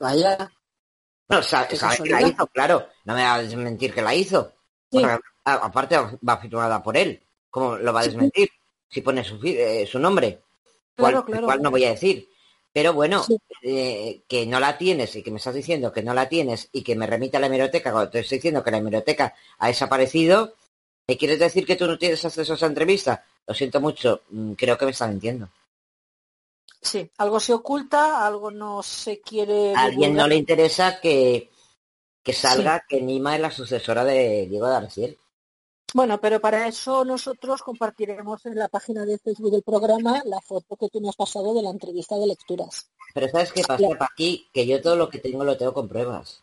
Vaya. No, sabe, que la hizo, claro. No me va a desmentir que la hizo. aparte va firmada por él. ¿Cómo lo va a desmentir? Si pone su, eh, su nombre. Claro, cual, no voy a decir. Pero bueno, eh, que no la tienes y que me estás diciendo que no la tienes y que me remite a la hemeroteca cuando te estoy diciendo que la hemeroteca ha desaparecido, ¿me quieres decir que tú no tienes acceso a esa entrevista? Lo siento mucho, mm, creo que me está mintiendo. Sí, algo se oculta, algo no se quiere... A alguien no le interesa que, que salga que Nima es la sucesora de Diego de Arciel. Bueno, pero para eso nosotros compartiremos en la página de Facebook del programa la foto que tú me has pasado de la entrevista de lecturas. Pero ¿sabes qué pasa, aquí? Que yo todo lo que tengo lo tengo con pruebas.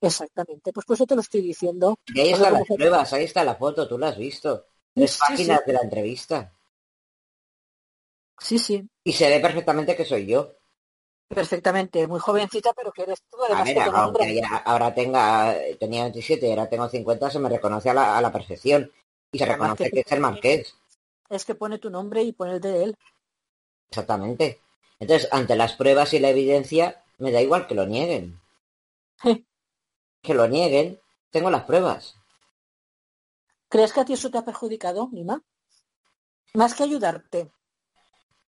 Exactamente, pues por eso te lo estoy diciendo. Y ahí están las pruebas, ahí está la foto, tú la has visto. Tres páginas de la entrevista. Sí, sí. Y se ve perfectamente que soy yo. Perfectamente, muy jovencita, pero que eres tú. ahora tenga, tenía 27 y ahora tengo 50, se me reconoce a la, perfección. Y se reconoce que, es el marqués. Es que pone tu nombre y pone el de él. Exactamente. Entonces, ante las pruebas y la evidencia, me da igual que lo nieguen. (laughs) que lo nieguen, tengo las pruebas. ¿Crees que a ti eso te ha perjudicado, Nima? Más que ayudarte.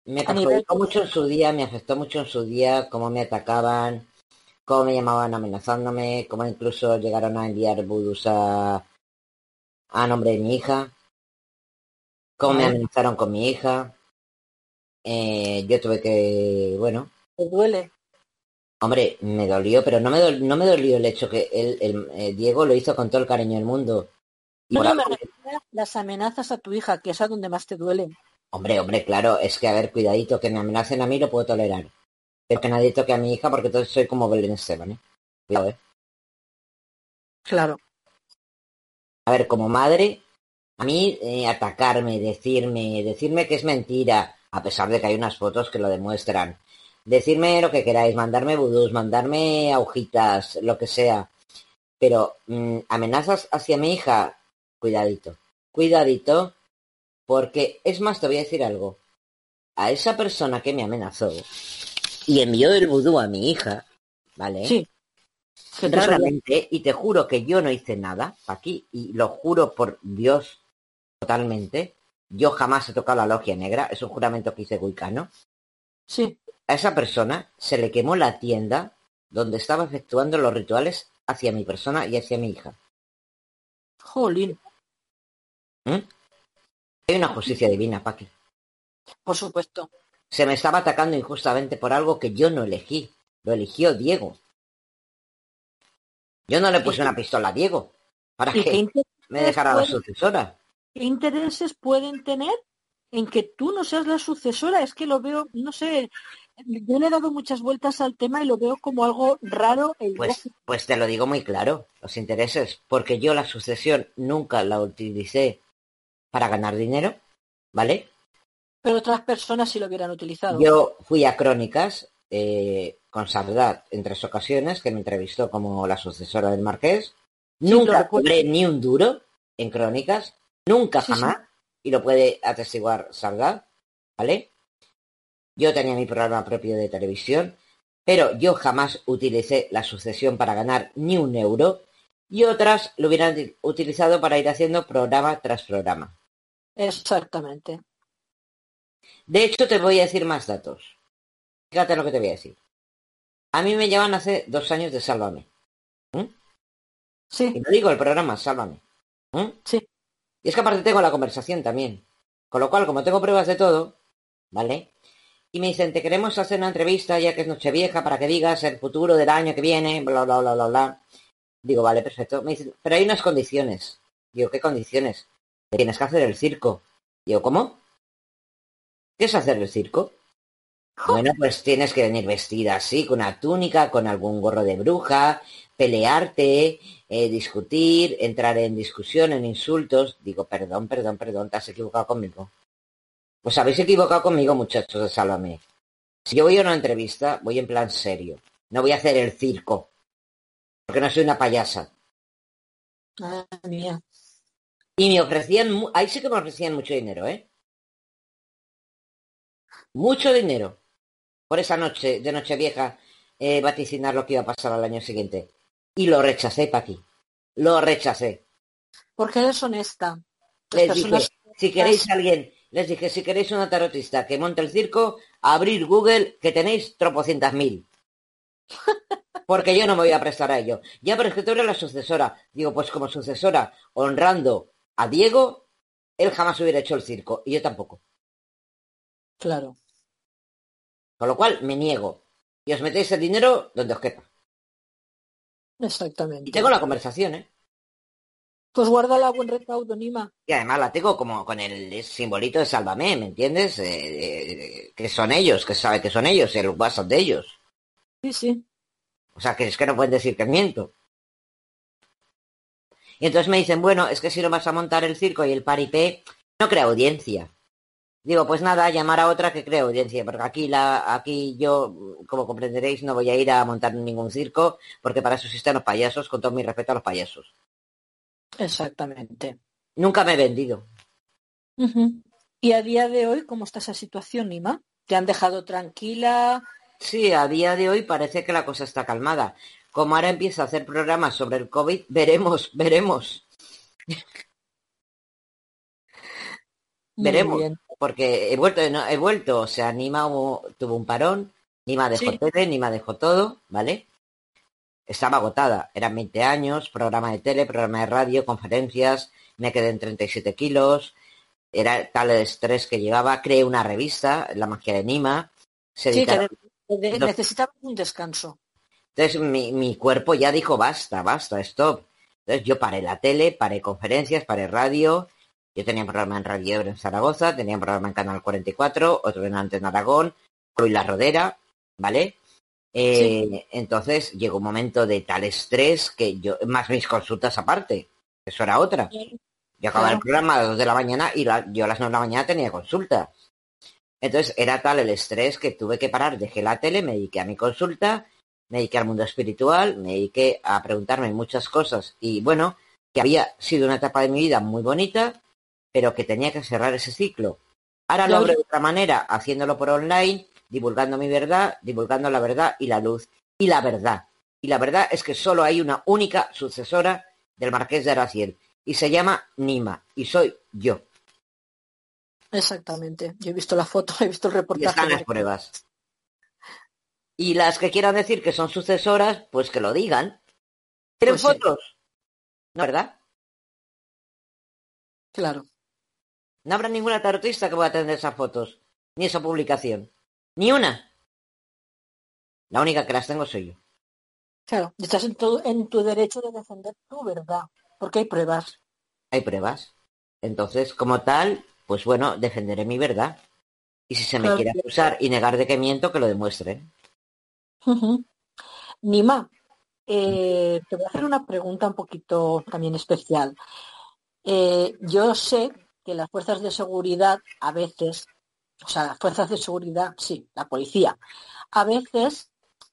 Me afectó mucho en su día, me afectó mucho en su día, cómo me atacaban, cómo me llamaban amenazándome, cómo incluso llegaron a enviar vudus a, a nombre de mi hija, cómo me amenazaron con mi hija. Eh, yo tuve que, bueno. ¿Te duele? Hombre, me dolió, pero no me, dolió, no me dolió el hecho que el, el eh, Diego lo hizo con todo el cariño del mundo. No, no, me las amenazas a tu hija, que es a donde más te duele. Hombre, hombre, claro, es que a ver, cuidadito, que me amenacen a mí lo puedo tolerar. Pero que nadie toque a mi hija porque entonces soy como Belén Esteban, ¿eh? Cuidado, ¿eh? Claro. A ver, como madre, a mí eh, atacarme, decirme, decirme que es mentira, a pesar de que hay unas fotos que lo demuestran. Decirme lo que queráis, mandarme vudús, mandarme agujitas, lo que sea. Pero mm, amenazas hacia mi hija, cuidadito. Cuidadito, porque, es más, te voy a decir algo. A esa persona que me amenazó y envió el vudú a mi hija, ¿vale? Sí. Realmente, y te juro que yo no hice nada aquí, y lo juro por Dios totalmente, yo jamás he tocado la logia negra, es un juramento que hice Guicano. Sí. A esa persona se le quemó la tienda donde estaba efectuando los rituales hacia mi persona y hacia mi hija. Jolín. ¿Mm? Hay una justicia divina, Paqui. Por supuesto. Se me estaba atacando injustamente por algo que yo no elegí. Lo eligió Diego. Yo no le puse una pistola a Diego. ¿Para que me dejara la sucesora? ¿Qué intereses pueden tener en que tú no seas la sucesora? Es que lo veo, no sé, yo le he dado muchas vueltas al tema y lo veo como algo raro. pues, pues te lo digo muy claro, los intereses, porque yo la sucesión nunca la utilicé para ganar dinero, ¿vale? Pero otras personas sí lo hubieran utilizado. Yo fui a Crónicas eh, con Sardad en tres ocasiones, que me entrevistó como la sucesora del Marqués. nunca cobré ni un duro en Crónicas, nunca jamás, y lo puede atestiguar Sardad, ¿vale? Yo tenía mi programa propio de televisión, pero yo jamás utilicé la sucesión para ganar ni un euro y otras lo hubieran utilizado para ir haciendo programa tras programa. Exactamente. De hecho, te voy a decir más datos. Fíjate lo que te voy a decir. A mí me llevan hace dos años de Sálvame. ¿Mm? Sí. Y lo digo, el programa Sálvame. ¿Mm? Sí. Y es que aparte tengo la conversación también. Con lo cual, como tengo pruebas de todo, ¿vale? Y me dicen, te queremos hacer una entrevista ya que es Nochevieja para que digas el futuro del año que viene, bla, bla, bla, bla, bla. Digo, vale, perfecto. Me dicen, pero hay unas condiciones. Digo, ¿qué condiciones? Tienes que hacer el circo. Digo, ¿cómo? ¿Qué es hacer el circo? Bueno, pues tienes que venir vestida así, con una túnica, con algún gorro de bruja, pelearte, eh, discutir, entrar en discusión, en insultos. Digo, perdón, perdón, perdón, te has equivocado conmigo. Pues habéis equivocado conmigo, muchachos de Sálvame. Si yo voy a una entrevista, voy en plan serio. No voy a hacer el circo. Porque no soy una payasa. Ah, mía. Y me ofrecían, ahí sí que me ofrecían mucho dinero, ¿eh? Mucho dinero. Por esa noche de Nochevieja, eh, vaticinar lo que iba a pasar al año siguiente. Y lo rechacé, Paqui. Lo rechacé. Porque eres honesta. les dije, si queréis alguien, les dije, si queréis una tarotista que monte el circo, abrir Google, que tenéis tropocientas mil. (laughs) Porque yo no me voy a prestar a ello. Ya, pero es que tú eres la sucesora. Digo, pues como sucesora, honrando a Diego, él jamás hubiera hecho el circo, y yo tampoco. Claro. Con lo cual, me niego. Y os metéis el dinero donde os quepa. Exactamente. Y tengo la conversación, ¿eh? Pues guárdala a buen recaudo, Nima. Y además la tengo como con el simbolito de Sálvame, ¿me entiendes? Eh, que son ellos, que sabe que son ellos, el WhatsApp de ellos. Sí, sí. O sea, que es que no pueden decir que miento. Y entonces me dicen, bueno, es que si no vas a montar el circo y el paripé, no crea audiencia. Digo, pues nada, llamar a otra que crea audiencia, porque aquí la, aquí yo, como comprenderéis, no voy a ir a montar ningún circo, porque para eso existen los payasos, con todo mi respeto a los payasos. Exactamente. Nunca me he vendido. ¿Y a día de hoy cómo está esa situación, Nima? ¿Te han dejado tranquila? Sí, a día de hoy parece que la cosa está calmada. Como ahora empieza a hacer programas sobre el COVID, veremos, veremos. veremos. Porque he vuelto, no, he vuelto, o sea, Nima tuvo un parón, Nima dejó sí. tele, Nima dejó todo, ¿vale? estaba agotada. Eran 20 años, programa de tele, programa de radio, conferencias, me quedé en 37 kilos, era tal el estrés que llevaba, creé una revista, La magia de Nima. Se sí, que de, necesitaba un descanso. Entonces mi, mi, cuerpo ya dijo basta, basta, stop. Entonces yo paré la tele, paré conferencias, paré radio. Yo tenía un programa en Radio en Zaragoza, tenía un programa en Canal 44, otro en Antena Aragón, y La Rodera, ¿vale? Eh, sí. Entonces llegó un momento de tal estrés que yo, más mis consultas aparte, eso era otra. Yo acababa claro. el programa a las 2 de la mañana y la, yo a las 9 de la mañana tenía consulta. Entonces era tal el estrés que tuve que parar, dejé la tele, me dediqué a mi consulta, me dediqué al mundo espiritual, me dediqué a preguntarme muchas cosas y bueno, que había sido una etapa de mi vida muy bonita, pero que tenía que cerrar ese ciclo. Ahora lo abro de otra manera, haciéndolo por online, divulgando mi verdad, divulgando la verdad y la luz y la verdad. Y la verdad es que solo hay una única sucesora del marqués de Araciel y se llama Nima y soy yo. Exactamente. Yo he visto la foto, (laughs) he visto el reportaje. Y están las pruebas. Y las que quieran decir que son sucesoras, pues que lo digan. ¿Tienen pues fotos? Sí. ¿No, verdad? Claro. No habrá ninguna tarotista que pueda tener esas fotos, ni esa publicación. Ni una. La única que las tengo soy yo. Claro, estás en tu, en tu derecho de defender tu verdad, porque hay pruebas. Hay pruebas. Entonces, como tal, pues bueno, defenderé mi verdad. Y si se me claro, quiere acusar y negar de que miento, que lo demuestren. Nima, eh, te voy a hacer una pregunta un poquito también especial. Eh, yo sé que las fuerzas de seguridad a veces o sea, las fuerzas de seguridad, sí, la policía, a veces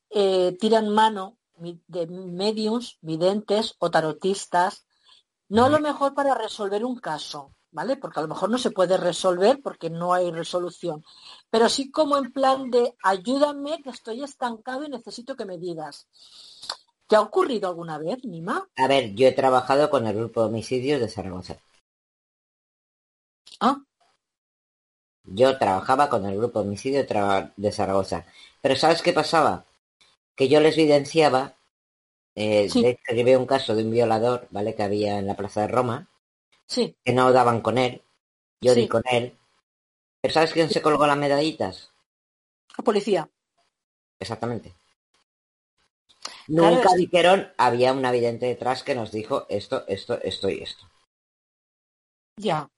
eh, tiran mano de mediums, videntes o tarotistas, no lo mejor para resolver un caso, ¿vale? Porque a lo mejor no se puede resolver porque no hay resolución, pero sí como en plan de ayúdame que estoy estancado y necesito que me digas. ¿Te ha ocurrido alguna vez, Nima? A ver, yo he trabajado con el grupo de homicidios de Zaragoza. Ah, yo trabajaba con el grupo homicidio de Zaragoza. Pero ¿sabes qué pasaba? Que yo les evidenciaba, eh, Sí. de hecho llevé un caso de un violador, ¿vale? Que había en la Plaza de Roma, sí, que no daban con él, yo Sí. di con él. Pero ¿sabes quién se colgó las medallitas? la policía. Exactamente. Claro, Nunca es- dijeron, había un evidente detrás que nos dijo esto, esto, esto y esto. Ya,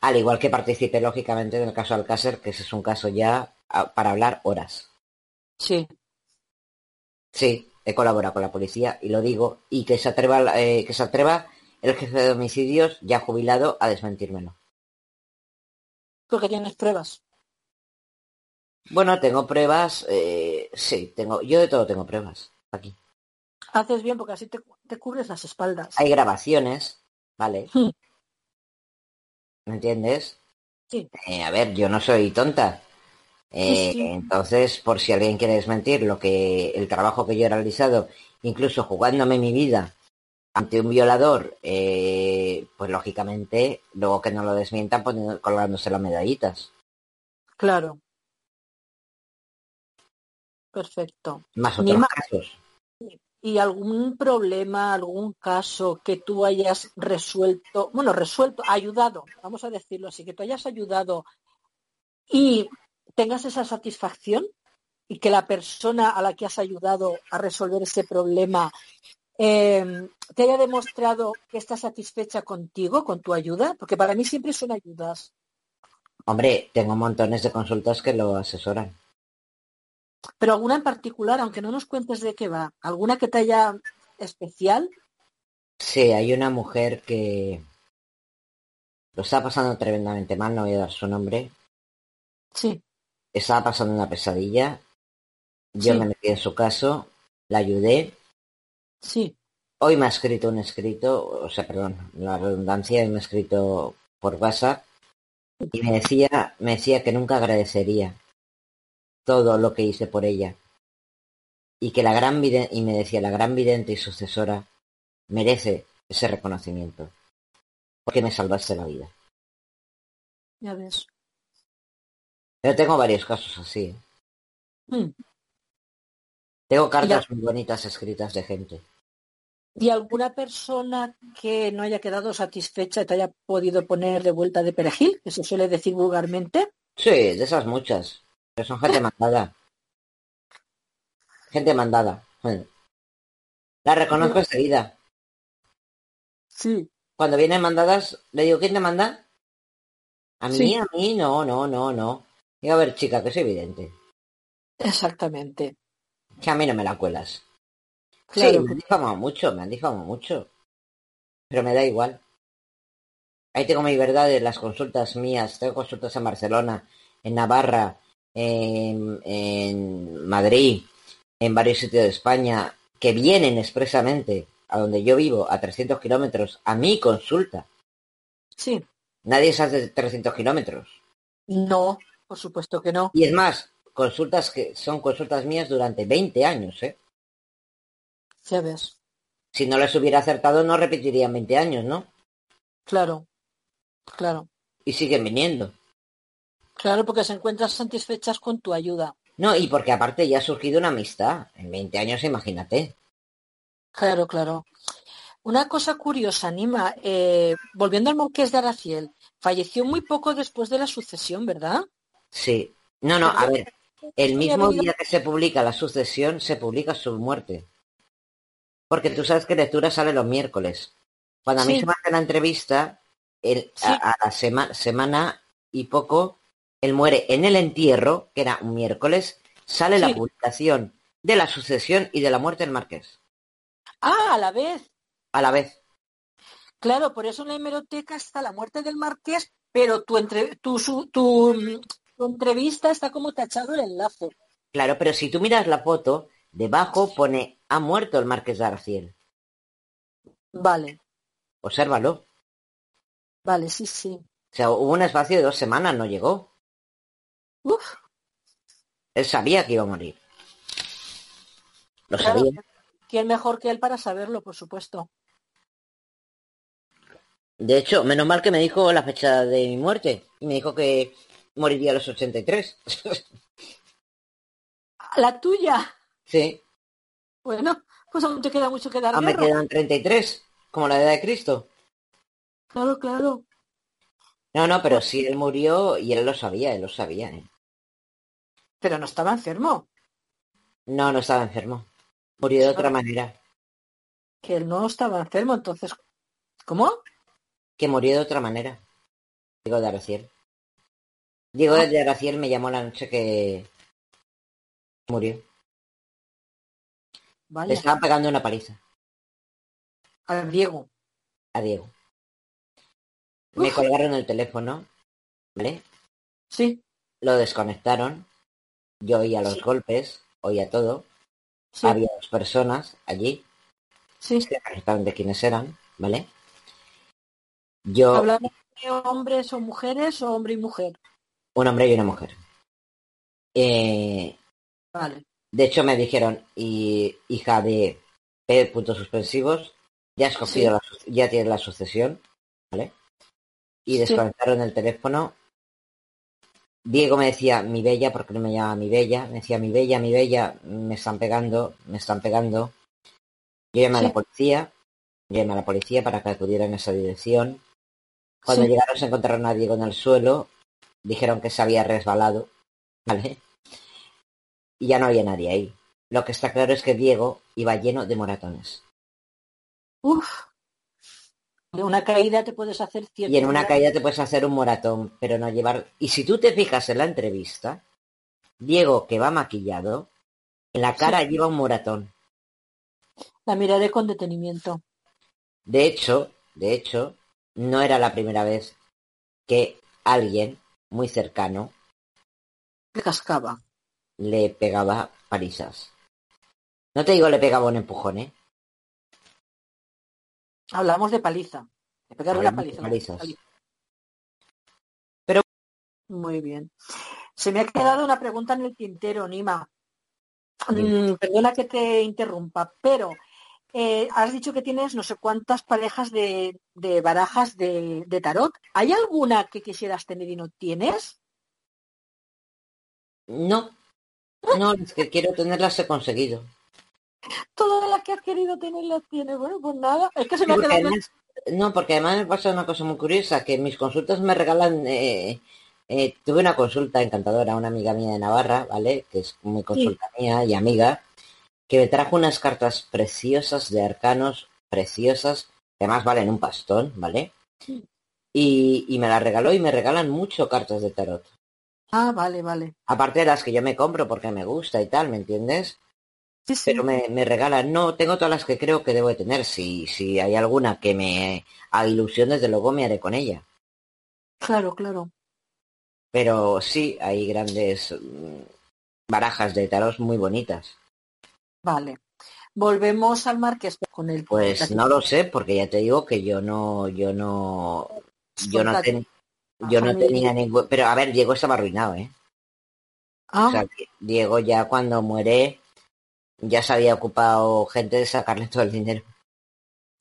Al igual que participé lógicamente en el caso Alcácer, que ese es un caso ya para hablar horas. sí. Sí, he colaborado con la policía y lo digo, y que se atreva, eh, que se atreva el jefe de homicidios ya jubilado a desmentírmelo. Porque tienes pruebas. Bueno, tengo pruebas, eh, sí, tengo, yo de todo tengo pruebas aquí. Haces bien porque así te, te cubres las espaldas. Hay grabaciones, ¿vale? (laughs) ¿Me entiendes? Sí. Eh, a ver, yo no soy tonta. Eh, Sí, sí. Entonces, por si alguien quiere desmentir lo que el trabajo que yo he realizado, incluso jugándome mi vida ante un violador, eh, pues lógicamente, luego que no lo desmientan poniendo, colgándose las medallitas. Claro. Perfecto. Más otros Nima, casos. ¿y algún problema, algún caso que tú hayas resuelto, bueno, resuelto, ayudado, vamos a decirlo así, que tú hayas ayudado y tengas esa satisfacción y que la persona a la que has ayudado a resolver ese problema eh, te haya demostrado que está satisfecha contigo, con tu ayuda, porque para mí siempre son ayudas. Hombre, tengo montones de consultas que lo asesoran. Pero alguna en particular, aunque no nos cuentes de qué va, alguna que te haya especial. Sí, hay una mujer que lo está pasando tremendamente mal, no voy a dar su nombre. Sí. Estaba pasando una pesadilla. Yo Sí. me metí en su caso, la ayudé. Sí, Hoy me ha escrito un escrito, o sea, perdón, la redundancia, me ha escrito por WhatsApp y me decía, me decía que nunca agradecería todo lo que hice por ella y que la gran vidente, y me decía la gran vidente y sucesora merece ese reconocimiento porque me salvaste la vida. ya ves. Pero tengo varios casos así. ¿eh? Hmm. Tengo cartas muy bonitas escritas de gente. ¿Y alguna persona que no haya quedado satisfecha y te haya podido poner de vuelta de perejil, que se suele decir vulgarmente? Sí, de esas muchas. Pero son gente mandada. Gente mandada. La reconozco enseguida. Sí. Cuando vienen mandadas, le digo, ¿quién te manda? A mí, Sí. a mí, no, no, no, no. Digo, a ver, chica, que es evidente. Exactamente. Que a mí no me la cuelas. Claro. Sí, me han difamado mucho, me han difamado mucho. Pero me da igual. Ahí tengo mi verdad de las consultas mías. Tengo consultas en Barcelona, en Navarra, en, en Madrid, en varios sitios de España, que vienen expresamente a donde yo vivo, a 300 kilómetros, a mi consulta. Sí. Nadie se hace 300 kilómetros. No, por supuesto que no. Y es más, consultas que son consultas mías durante 20 años, ¿eh? Ya ves. Si no les hubiera acertado, no repetirían 20 años, ¿no? Claro. Claro. Y siguen viniendo. Claro, porque se encuentran satisfechas con tu ayuda. No, y porque aparte ya ha surgido una amistad. En 20 años, imagínate. Claro, claro. Una cosa curiosa, Nima, eh, volviendo al Marqués de Araciel, falleció muy poco después de la sucesión, ¿verdad? Sí. No, no, a ver. El mismo día que se publica la sucesión, se publica su muerte. Porque tú sabes que lectura sale los miércoles. Cuando a mí Sí. se me hace la entrevista, el- Sí. a, a la sema- semana y poco, él muere en el entierro, que era un miércoles, sale la publicación de la sucesión y de la muerte del marqués. Ah, a la vez. A la vez. Claro, por eso en la hemeroteca está la muerte del Marqués, pero tu, entre- tu, su- tu, tu entrevista está como tachado el enlace. Claro, pero si tú miras la foto, debajo pone ha muerto el marqués de Arciel. Vale, Obsérvalo. vale, sí, sí. O sea, hubo un espacio de dos semanas, no llegó. Uf, Él sabía que iba a morir. Lo Claro. sabía. ¿quién mejor que él para saberlo, por supuesto? De hecho, menos mal que me dijo la fecha de mi muerte. Y me dijo que moriría a los 83. (laughs) La tuya. Sí, Bueno, pues aún te queda mucho que dar aún me quedan 33, como la edad de Cristo. Claro, claro. No, no, pero sí, él murió y él lo sabía, él lo sabía. ¿eh? Pero no estaba enfermo, No, no estaba enfermo. Murió de otra manera. que él no estaba enfermo, entonces, ¿cómo? Que murió de otra manera. Diego de Araciel. Diego Ah. de Araciel me llamó la noche que murió. Le estaban pegando una paliza al Diego. a Diego. Me colgaron el teléfono, ¿vale? Sí, Lo desconectaron. Yo oía los Sí. golpes, oía todo. sí, Había dos personas allí, sí. sé perfectamente quiénes eran, ¿vale? Yo, ¿Hablamos de hombres o mujeres o hombre y mujer? un hombre y una mujer. Eh, Vale, de hecho, me dijeron, y, hija de P. puntos suspensivos, ya has cogido Sí. la ya tienes la sucesión, ¿vale? Y Sí. desconectaron el teléfono. Diego me decía, mi bella, porque no me llamaba mi bella, me decía, mi bella, mi bella, me están pegando, me están pegando. Yo llamé a la policía, llamé a la policía para que acudiera en esa dirección. Cuando llegaron se encontraron a Diego en el suelo, dijeron que se había resbalado, ¿vale? Y ya no había nadie ahí. Lo que está claro es que Diego iba lleno de moratones. Uf. De una caída te puedes hacer cierto. Y en una caída te puedes hacer un moratón, pero no llevar. Y si tú te fijas en la entrevista, Diego, que va maquillado, en la cara lleva un moratón. La miraré con detenimiento. De hecho, de hecho, no era la primera vez que alguien muy cercano Le cascaba. Le pegaba parisas. No te digo le pegaba un empujón, ¿eh? Hablamos de paliza. De pegar una de paliza. palizas. Muy bien. Se me ha quedado una pregunta en el tintero, Nima. Mm, perdona que te interrumpa, pero eh, has dicho que tienes no sé cuántas parejas de, de barajas de, de tarot. ¿Hay alguna que quisieras tener y no tienes? No, no, es que quiero tenerlas he conseguido. Todas las que has querido tener las tienes. Bueno, pues nada. Es que se me Porque además- no, porque además me pasa una cosa muy curiosa, que mis consultas me regalan... eh, eh, tuve una consulta encantadora, una amiga mía de Navarra, ¿vale? Que es muy consulta mía y amiga, que me trajo unas cartas preciosas de arcanos, preciosas, que además valen un pastón, ¿vale? Sí. Y, y me las regaló y me regalan mucho cartas de tarot. Ah, vale, vale. Aparte de las que yo me compro porque me gusta y tal, ¿me entiendes? Sí, sí. Pero me, me regalan, no, tengo todas las que creo que debo de tener. Si, si hay alguna que me haga ilusión, desde luego me haré con ella. Claro, claro. Pero sí, hay grandes mm, barajas de tarot muy bonitas. Vale. Volvemos al marqués con el Pues no lo sé, porque ya te digo que yo no, yo no, yo no, ten- yo no tenía ningún, pero a ver, Diego estaba arruinado, ¿eh? Ah, O sea, Diego ya cuando muere, ya se había ocupado gente de sacarle todo el dinero.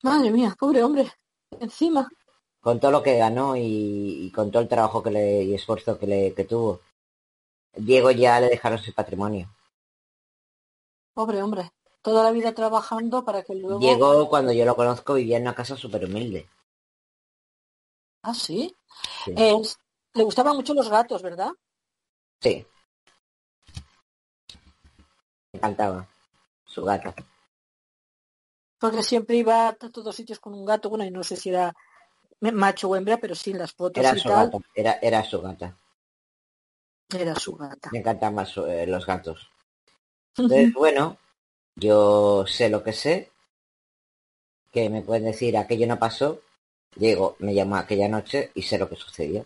madre mía, pobre hombre. Encima. con todo lo que ganó y, y con todo el trabajo que le, y esfuerzo que, le, que tuvo. Diego ya le dejaron su patrimonio. Pobre hombre. Toda la vida trabajando para que luego. Diego, cuando yo lo conozco, vivía en una casa súper humilde. Ah, sí. Sí. Es- Le gustaban mucho los gatos, ¿verdad? Sí. Me encantaba. Su gata. Porque siempre iba a todos sitios con un gato. Bueno, y no sé si era macho o hembra, pero sí en las fotos Era y su tal. gata. Era, era su gata. Era su gata. Me encantan más eh, los gatos. (laughs) Entonces, bueno, yo sé lo que sé. Que me pueden decir aquello no pasó. Diego me llamó aquella noche y sé lo que sucedió.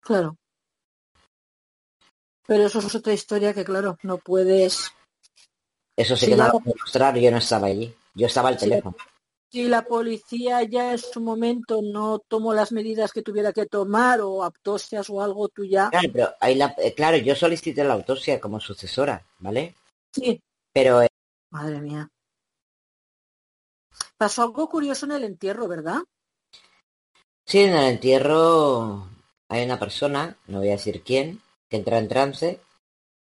Claro. Pero eso es otra historia que, claro, no puedes. Eso sí Sí, que no la- lo puedo mostrar, yo no estaba allí. Yo estaba al teléfono. Si la policía ya en su momento no tomó las medidas que tuviera que tomar o autopsias o algo, tú ya. Claro, pero ahí la- eh, claro, yo solicité la autopsia como sucesora, ¿vale? Sí, Pero eh, madre mía. Pasó algo curioso en el entierro, ¿verdad? sí, en el entierro hay una persona, no voy a decir quién, que entra en trance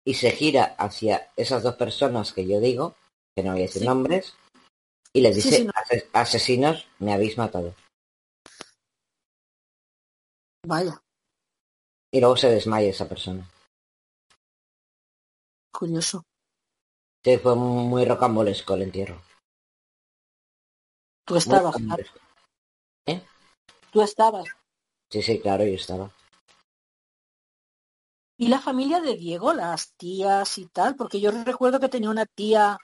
y se gira hacia esas dos personas que yo digo, que no voy a decir Sí. nombres, y les dice, sí, no. "Ase- asesinos, me habéis matado. Vaya, Y luego se desmaya esa persona. curioso. Sí, fue muy rocambolesco el entierro. Tú estabas, rocambolesco. tú estabas. Sí, sí, claro, yo estaba. ¿Y la familia de Diego, las tías y tal? Porque yo recuerdo que tenía una tía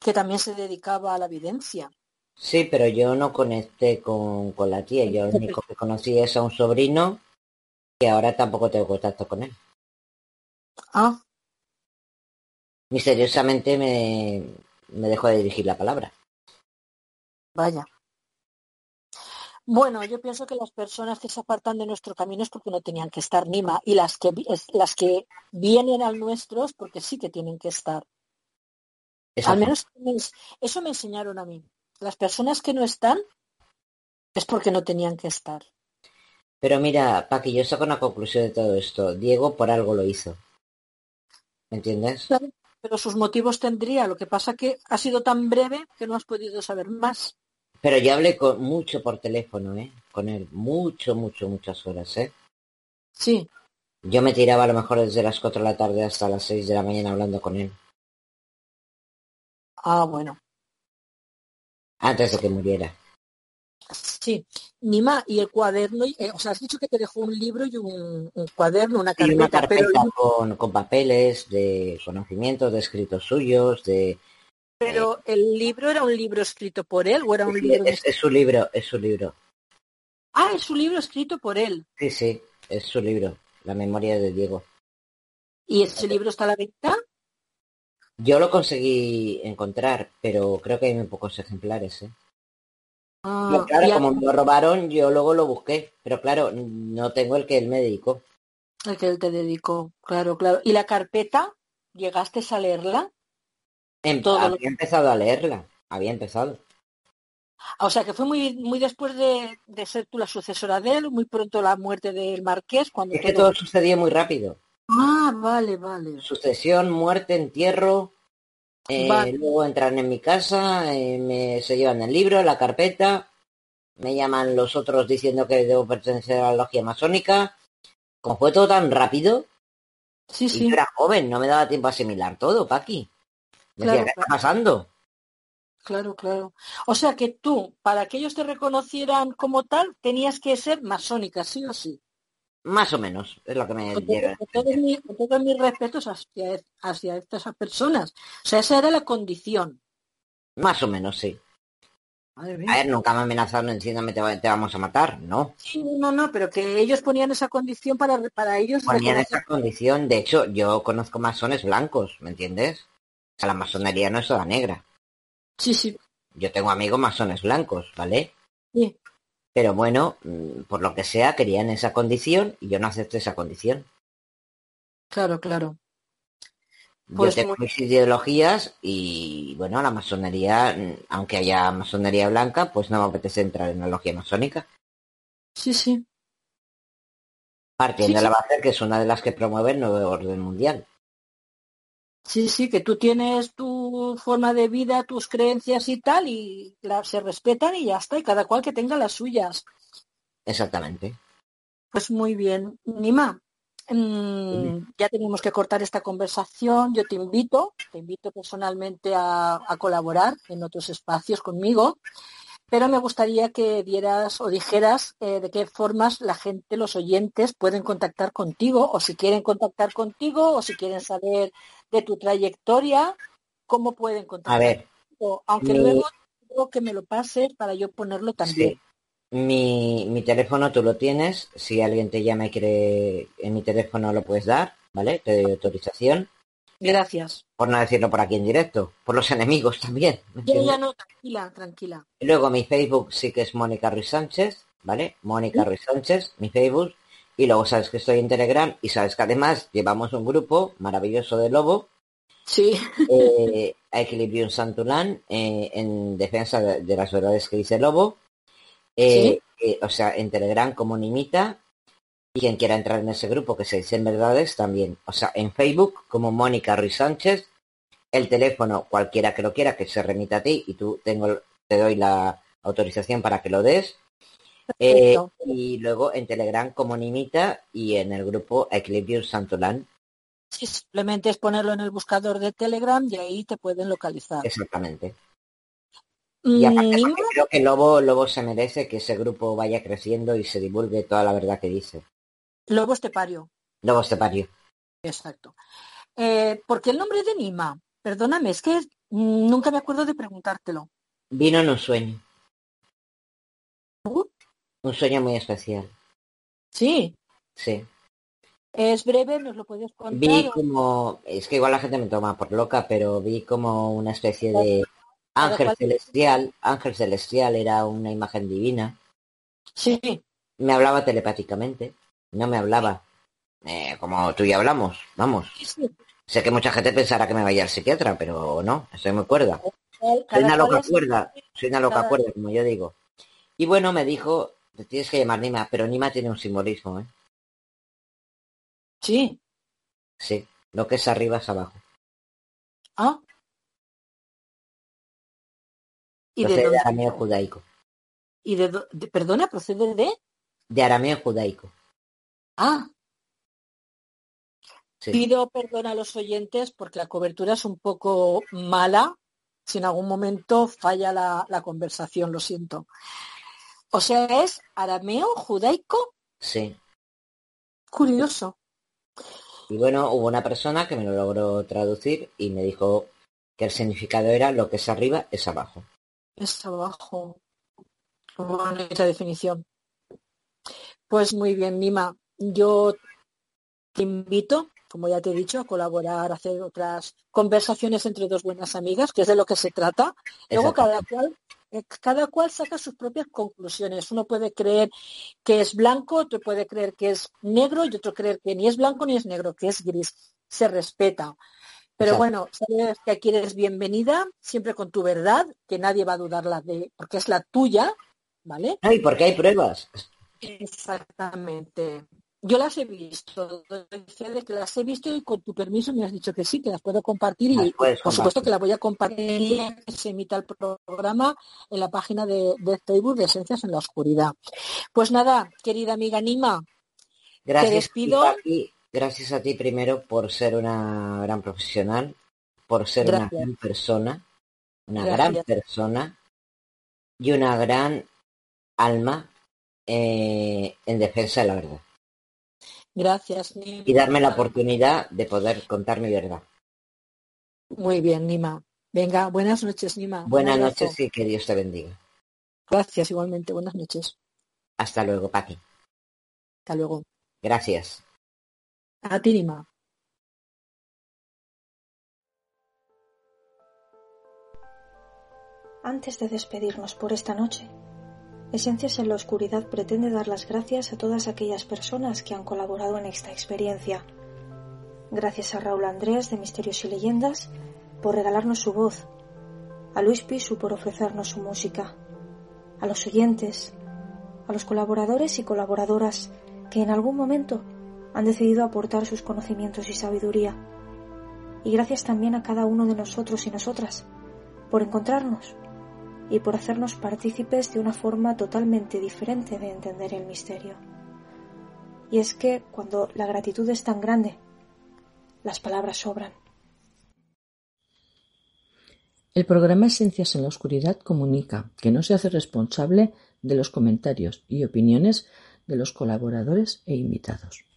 que también se dedicaba a la evidencia. Sí, pero yo no conecté con, con la tía. Yo lo único que conocí es a un sobrino que ahora tampoco tengo contacto con él. Ah, Misteriosamente me, me dejó de dirigir la palabra. Vaya. Bueno, yo pienso que las personas que se apartan de nuestro camino es porque no tenían que estar, Nima, y las que las que vienen al nuestro es porque sí que tienen que estar. Al menos eso me enseñaron a mí. Las personas que no están es porque no tenían que estar. Pero mira, Paqui, yo saco una conclusión de todo esto. Diego por algo lo hizo. ¿Me entiendes? Pero sus motivos tendría. Lo que pasa que ha sido tan breve que no has podido saber más. Pero yo hablé con, mucho por teléfono, ¿eh? Con él. Mucho, mucho, muchas horas, ¿eh? Sí, Yo me tiraba a lo mejor desde las 4 de la tarde hasta las 6 de la mañana hablando con él. ah, bueno. Antes de que muriera. Sí, Nima, y el cuaderno, eh, o sea, has dicho que te dejó un libro y un, cuaderno, una carpeta, una carpeta con, con, papeles de conocimientos, de escritos suyos, de... Pero el libro era un libro escrito por él o era un libro... Es, es, su libro, es su libro. Ah, es su libro escrito por él. Sí, sí, es su libro, La memoria de Diego. ¿Y ese libro está a la venta? Yo lo conseguí encontrar, pero creo que hay muy pocos ejemplares, ¿eh? Ah, claro, como me lo robaron, yo luego lo busqué, pero claro, no tengo el que él me dedicó. El que él te dedicó, claro, claro. ¿Y la carpeta? ¿Llegaste a leerla? Todo había empezado a leerla, había empezado. Ah, o sea que fue muy muy después de, ser tú la sucesora de él, muy pronto la muerte del marqués. Cuando es que todo sucedía muy rápido. Ah, vale, vale. Sucesión, muerte, entierro, eh, luego entran en mi casa, eh, me, se llevan el libro, la carpeta, me llaman los otros diciendo que debo pertenecer a la logia masónica. Como fue todo tan rápido, sí, sí. yo era joven, no me daba tiempo a asimilar todo, Paqui. Decía, ¿qué está pasando? Claro, claro. O sea que tú, para que ellos te reconocieran como tal, tenías que ser masónica, sí o sí. Más o menos, es lo que me llega. Con todos, mis respetos hacia, hacia estas personas. O sea, esa era la condición. Más o menos, sí. A ver, nunca me amenazaron diciéndome te, te vamos a matar, ¿no? Sí, no, no, pero que ellos ponían esa condición para, para ellos. Ponían esa condición, de hecho, yo conozco masones blancos, ¿me entiendes? O sea, la masonería no es toda negra. Sí, sí. Yo tengo amigos masones blancos, ¿vale? Sí. Pero bueno, mm, por lo que sea, querían esa condición y yo no acepto esa condición. Claro, claro. Pues yo tengo mis ideologías y bueno, la masonería, mm, aunque haya masonería blanca, pues no me apetece entrar en la logia masónica. Sí, sí. Partiendo de la base que es una de las que promueve el nuevo orden mundial. Sí, sí, que tú tienes tu forma de vida, tus creencias y tal, y se respetan y ya está, y cada cual que tenga las suyas. Exactamente. Pues muy bien. Nima, mm, ya tenemos que cortar esta conversación. Yo te invito, te invito personalmente a colaborar en otros espacios conmigo pero me gustaría que dieras o dijeras eh, de qué formas la gente, los oyentes, pueden contactar contigo, o si quieren contactar contigo, o si quieren saber de tu trayectoria, cómo pueden contactar. A ver. Aunque luego que me lo pases para yo ponerlo también. Mi, mi teléfono tú lo tienes. Si alguien te llama y quiere en mi teléfono lo puedes dar, ¿vale? Te doy autorización. Gracias. Por no decirlo por aquí en directo, por los enemigos también. Yo ya no, tranquila, tranquila. Y luego mi Facebook sí que es Mónica Ruiz Sánchez, ¿vale? Mónica Ruiz Sánchez, mi Facebook. Y luego sabes que estoy en Telegram y sabes que además llevamos un grupo maravilloso de Lobo. Sí. Eh, a Equilibrium Santulán eh, en defensa de, las verdades que dice Lobo. Eh, eh, o sea, en Telegram como Nimita y quien quiera entrar en ese grupo que se dicen verdades también. O sea, en Facebook como Mónica Ruiz Sánchez, el teléfono cualquiera que lo quiera que se remita a ti y tú tengo, te doy la autorización para que lo des. Eh, y luego en Telegram como Nimita y en el grupo Equilibrium Santolán. Sí, simplemente es ponerlo en el buscador de Telegram y ahí te pueden localizar. Exactamente. Y aparte creo que Lobo, Lobo se merece que ese grupo vaya creciendo y se divulgue toda la verdad que dice. Lobo estepario. Lobo estepario. Exacto. Eh, ¿Por qué el nombre de Nima? Perdóname, es que nunca me acuerdo de preguntártelo. Vino en un sueño. ¿Uh? Un sueño muy especial. Sí. Sí. Es breve, nos lo puedes contar. Vi como, es que igual la gente me toma por loca, pero vi como una especie de ángel celestial. Ángel celestial era una imagen divina. Sí. Me hablaba telepáticamente no me hablaba. Eh, como tú y hablamos, vamos. Sé que mucha gente pensará que me vaya al psiquiatra, pero no, estoy muy cuerda. Soy una loca cuerda, soy una loca cuerda, como yo digo. Y bueno, me dijo, te tienes que llamar Nima, pero Nima tiene un simbolismo, ¿eh? Sí. Sí, lo que es arriba es abajo. Ah. ¿Y de, de arameo judaico. ¿Y de, de, perdona, procede de? De arameo judaico. Ah. Pido perdón a los oyentes porque la cobertura es un poco mala si en algún momento falla la, la conversación, lo siento. O sea, es arameo, judaico. Sí. Curioso. Y bueno, hubo una persona que me lo logró traducir y me dijo que el significado era lo que es arriba es abajo. Es abajo. esa definición. Pues muy bien, Nima. Yo te invito, como ya te he dicho, a colaborar, a hacer otras conversaciones entre dos buenas amigas, que es de lo que se trata. Luego cada cual, cada cual saca sus propias conclusiones. Uno puede creer que es blanco, otro puede creer que es negro y otro creer que ni es blanco ni es negro, que es gris. Se respeta. Pero bueno, sabes que aquí eres bienvenida, siempre con tu verdad, que nadie va a dudarla de, porque es la tuya, ¿vale? Ay, porque hay pruebas. Exactamente. Yo las he visto, que las he visto y con tu permiso me has dicho que sí, que las puedo compartir y por supuesto que las voy a compartir que se emita el programa en la página de, de, Facebook de Esencias en la Oscuridad. Pues nada, querida amiga Nima, Gracias, te despido. Gracias a ti primero por ser una gran profesional, por ser una gran persona, una gran persona y una gran alma eh, en defensa de la verdad. Gracias, Nima. Y darme la oportunidad de poder contar mi verdad. Muy bien, Nima. Venga, buenas noches, Nima. Buenas noches y que Dios te bendiga. Gracias, igualmente. Buenas noches. Hasta luego, Paqui. Hasta luego. Gracias. A ti, Nima. Antes de despedirnos por esta noche, Esencias en la Oscuridad pretende dar las gracias a todas aquellas personas que han colaborado en esta experiencia. Gracias a Raúl Andrés de Misterios y Leyendas por regalarnos su voz, a Luis Pisu por ofrecernos su música, a los oyentes, a los colaboradores y colaboradoras que en algún momento han decidido aportar sus conocimientos y sabiduría. Y gracias también a cada uno de nosotros y nosotras por encontrarnos y por hacernos partícipes de una forma totalmente diferente de entender el misterio. Y es que cuando la gratitud es tan grande, las palabras sobran. El programa Esencias en la Oscuridad comunica que no se hace responsable de los comentarios y opiniones de los colaboradores e invitados.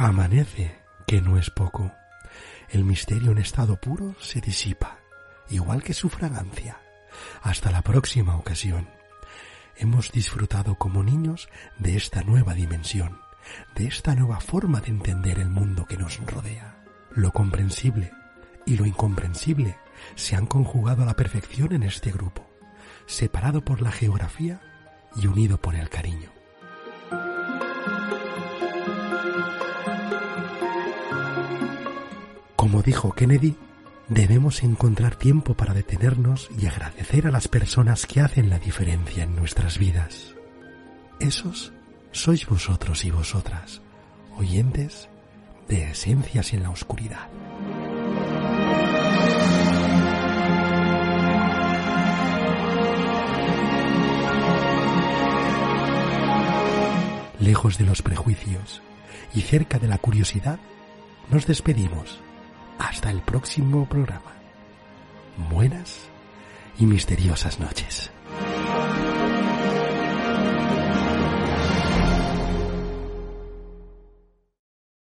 Amanece, que no es poco. El misterio en estado puro se disipa, igual que su fragancia. Hasta la próxima ocasión. Hemos disfrutado como niños de esta nueva dimensión, de esta nueva forma de entender el mundo que nos rodea. Lo comprensible y lo incomprensible se han conjugado a la perfección en este grupo, separado por la geografía y unido por el cariño. Como dijo Kennedy, debemos encontrar tiempo para detenernos y agradecer a las personas que hacen la diferencia en nuestras vidas. Esos sois vosotros y vosotras, oyentes de Esencias en la Oscuridad. Lejos de los prejuicios y cerca de la curiosidad, nos despedimos hasta el próximo programa. Buenas y misteriosas noches.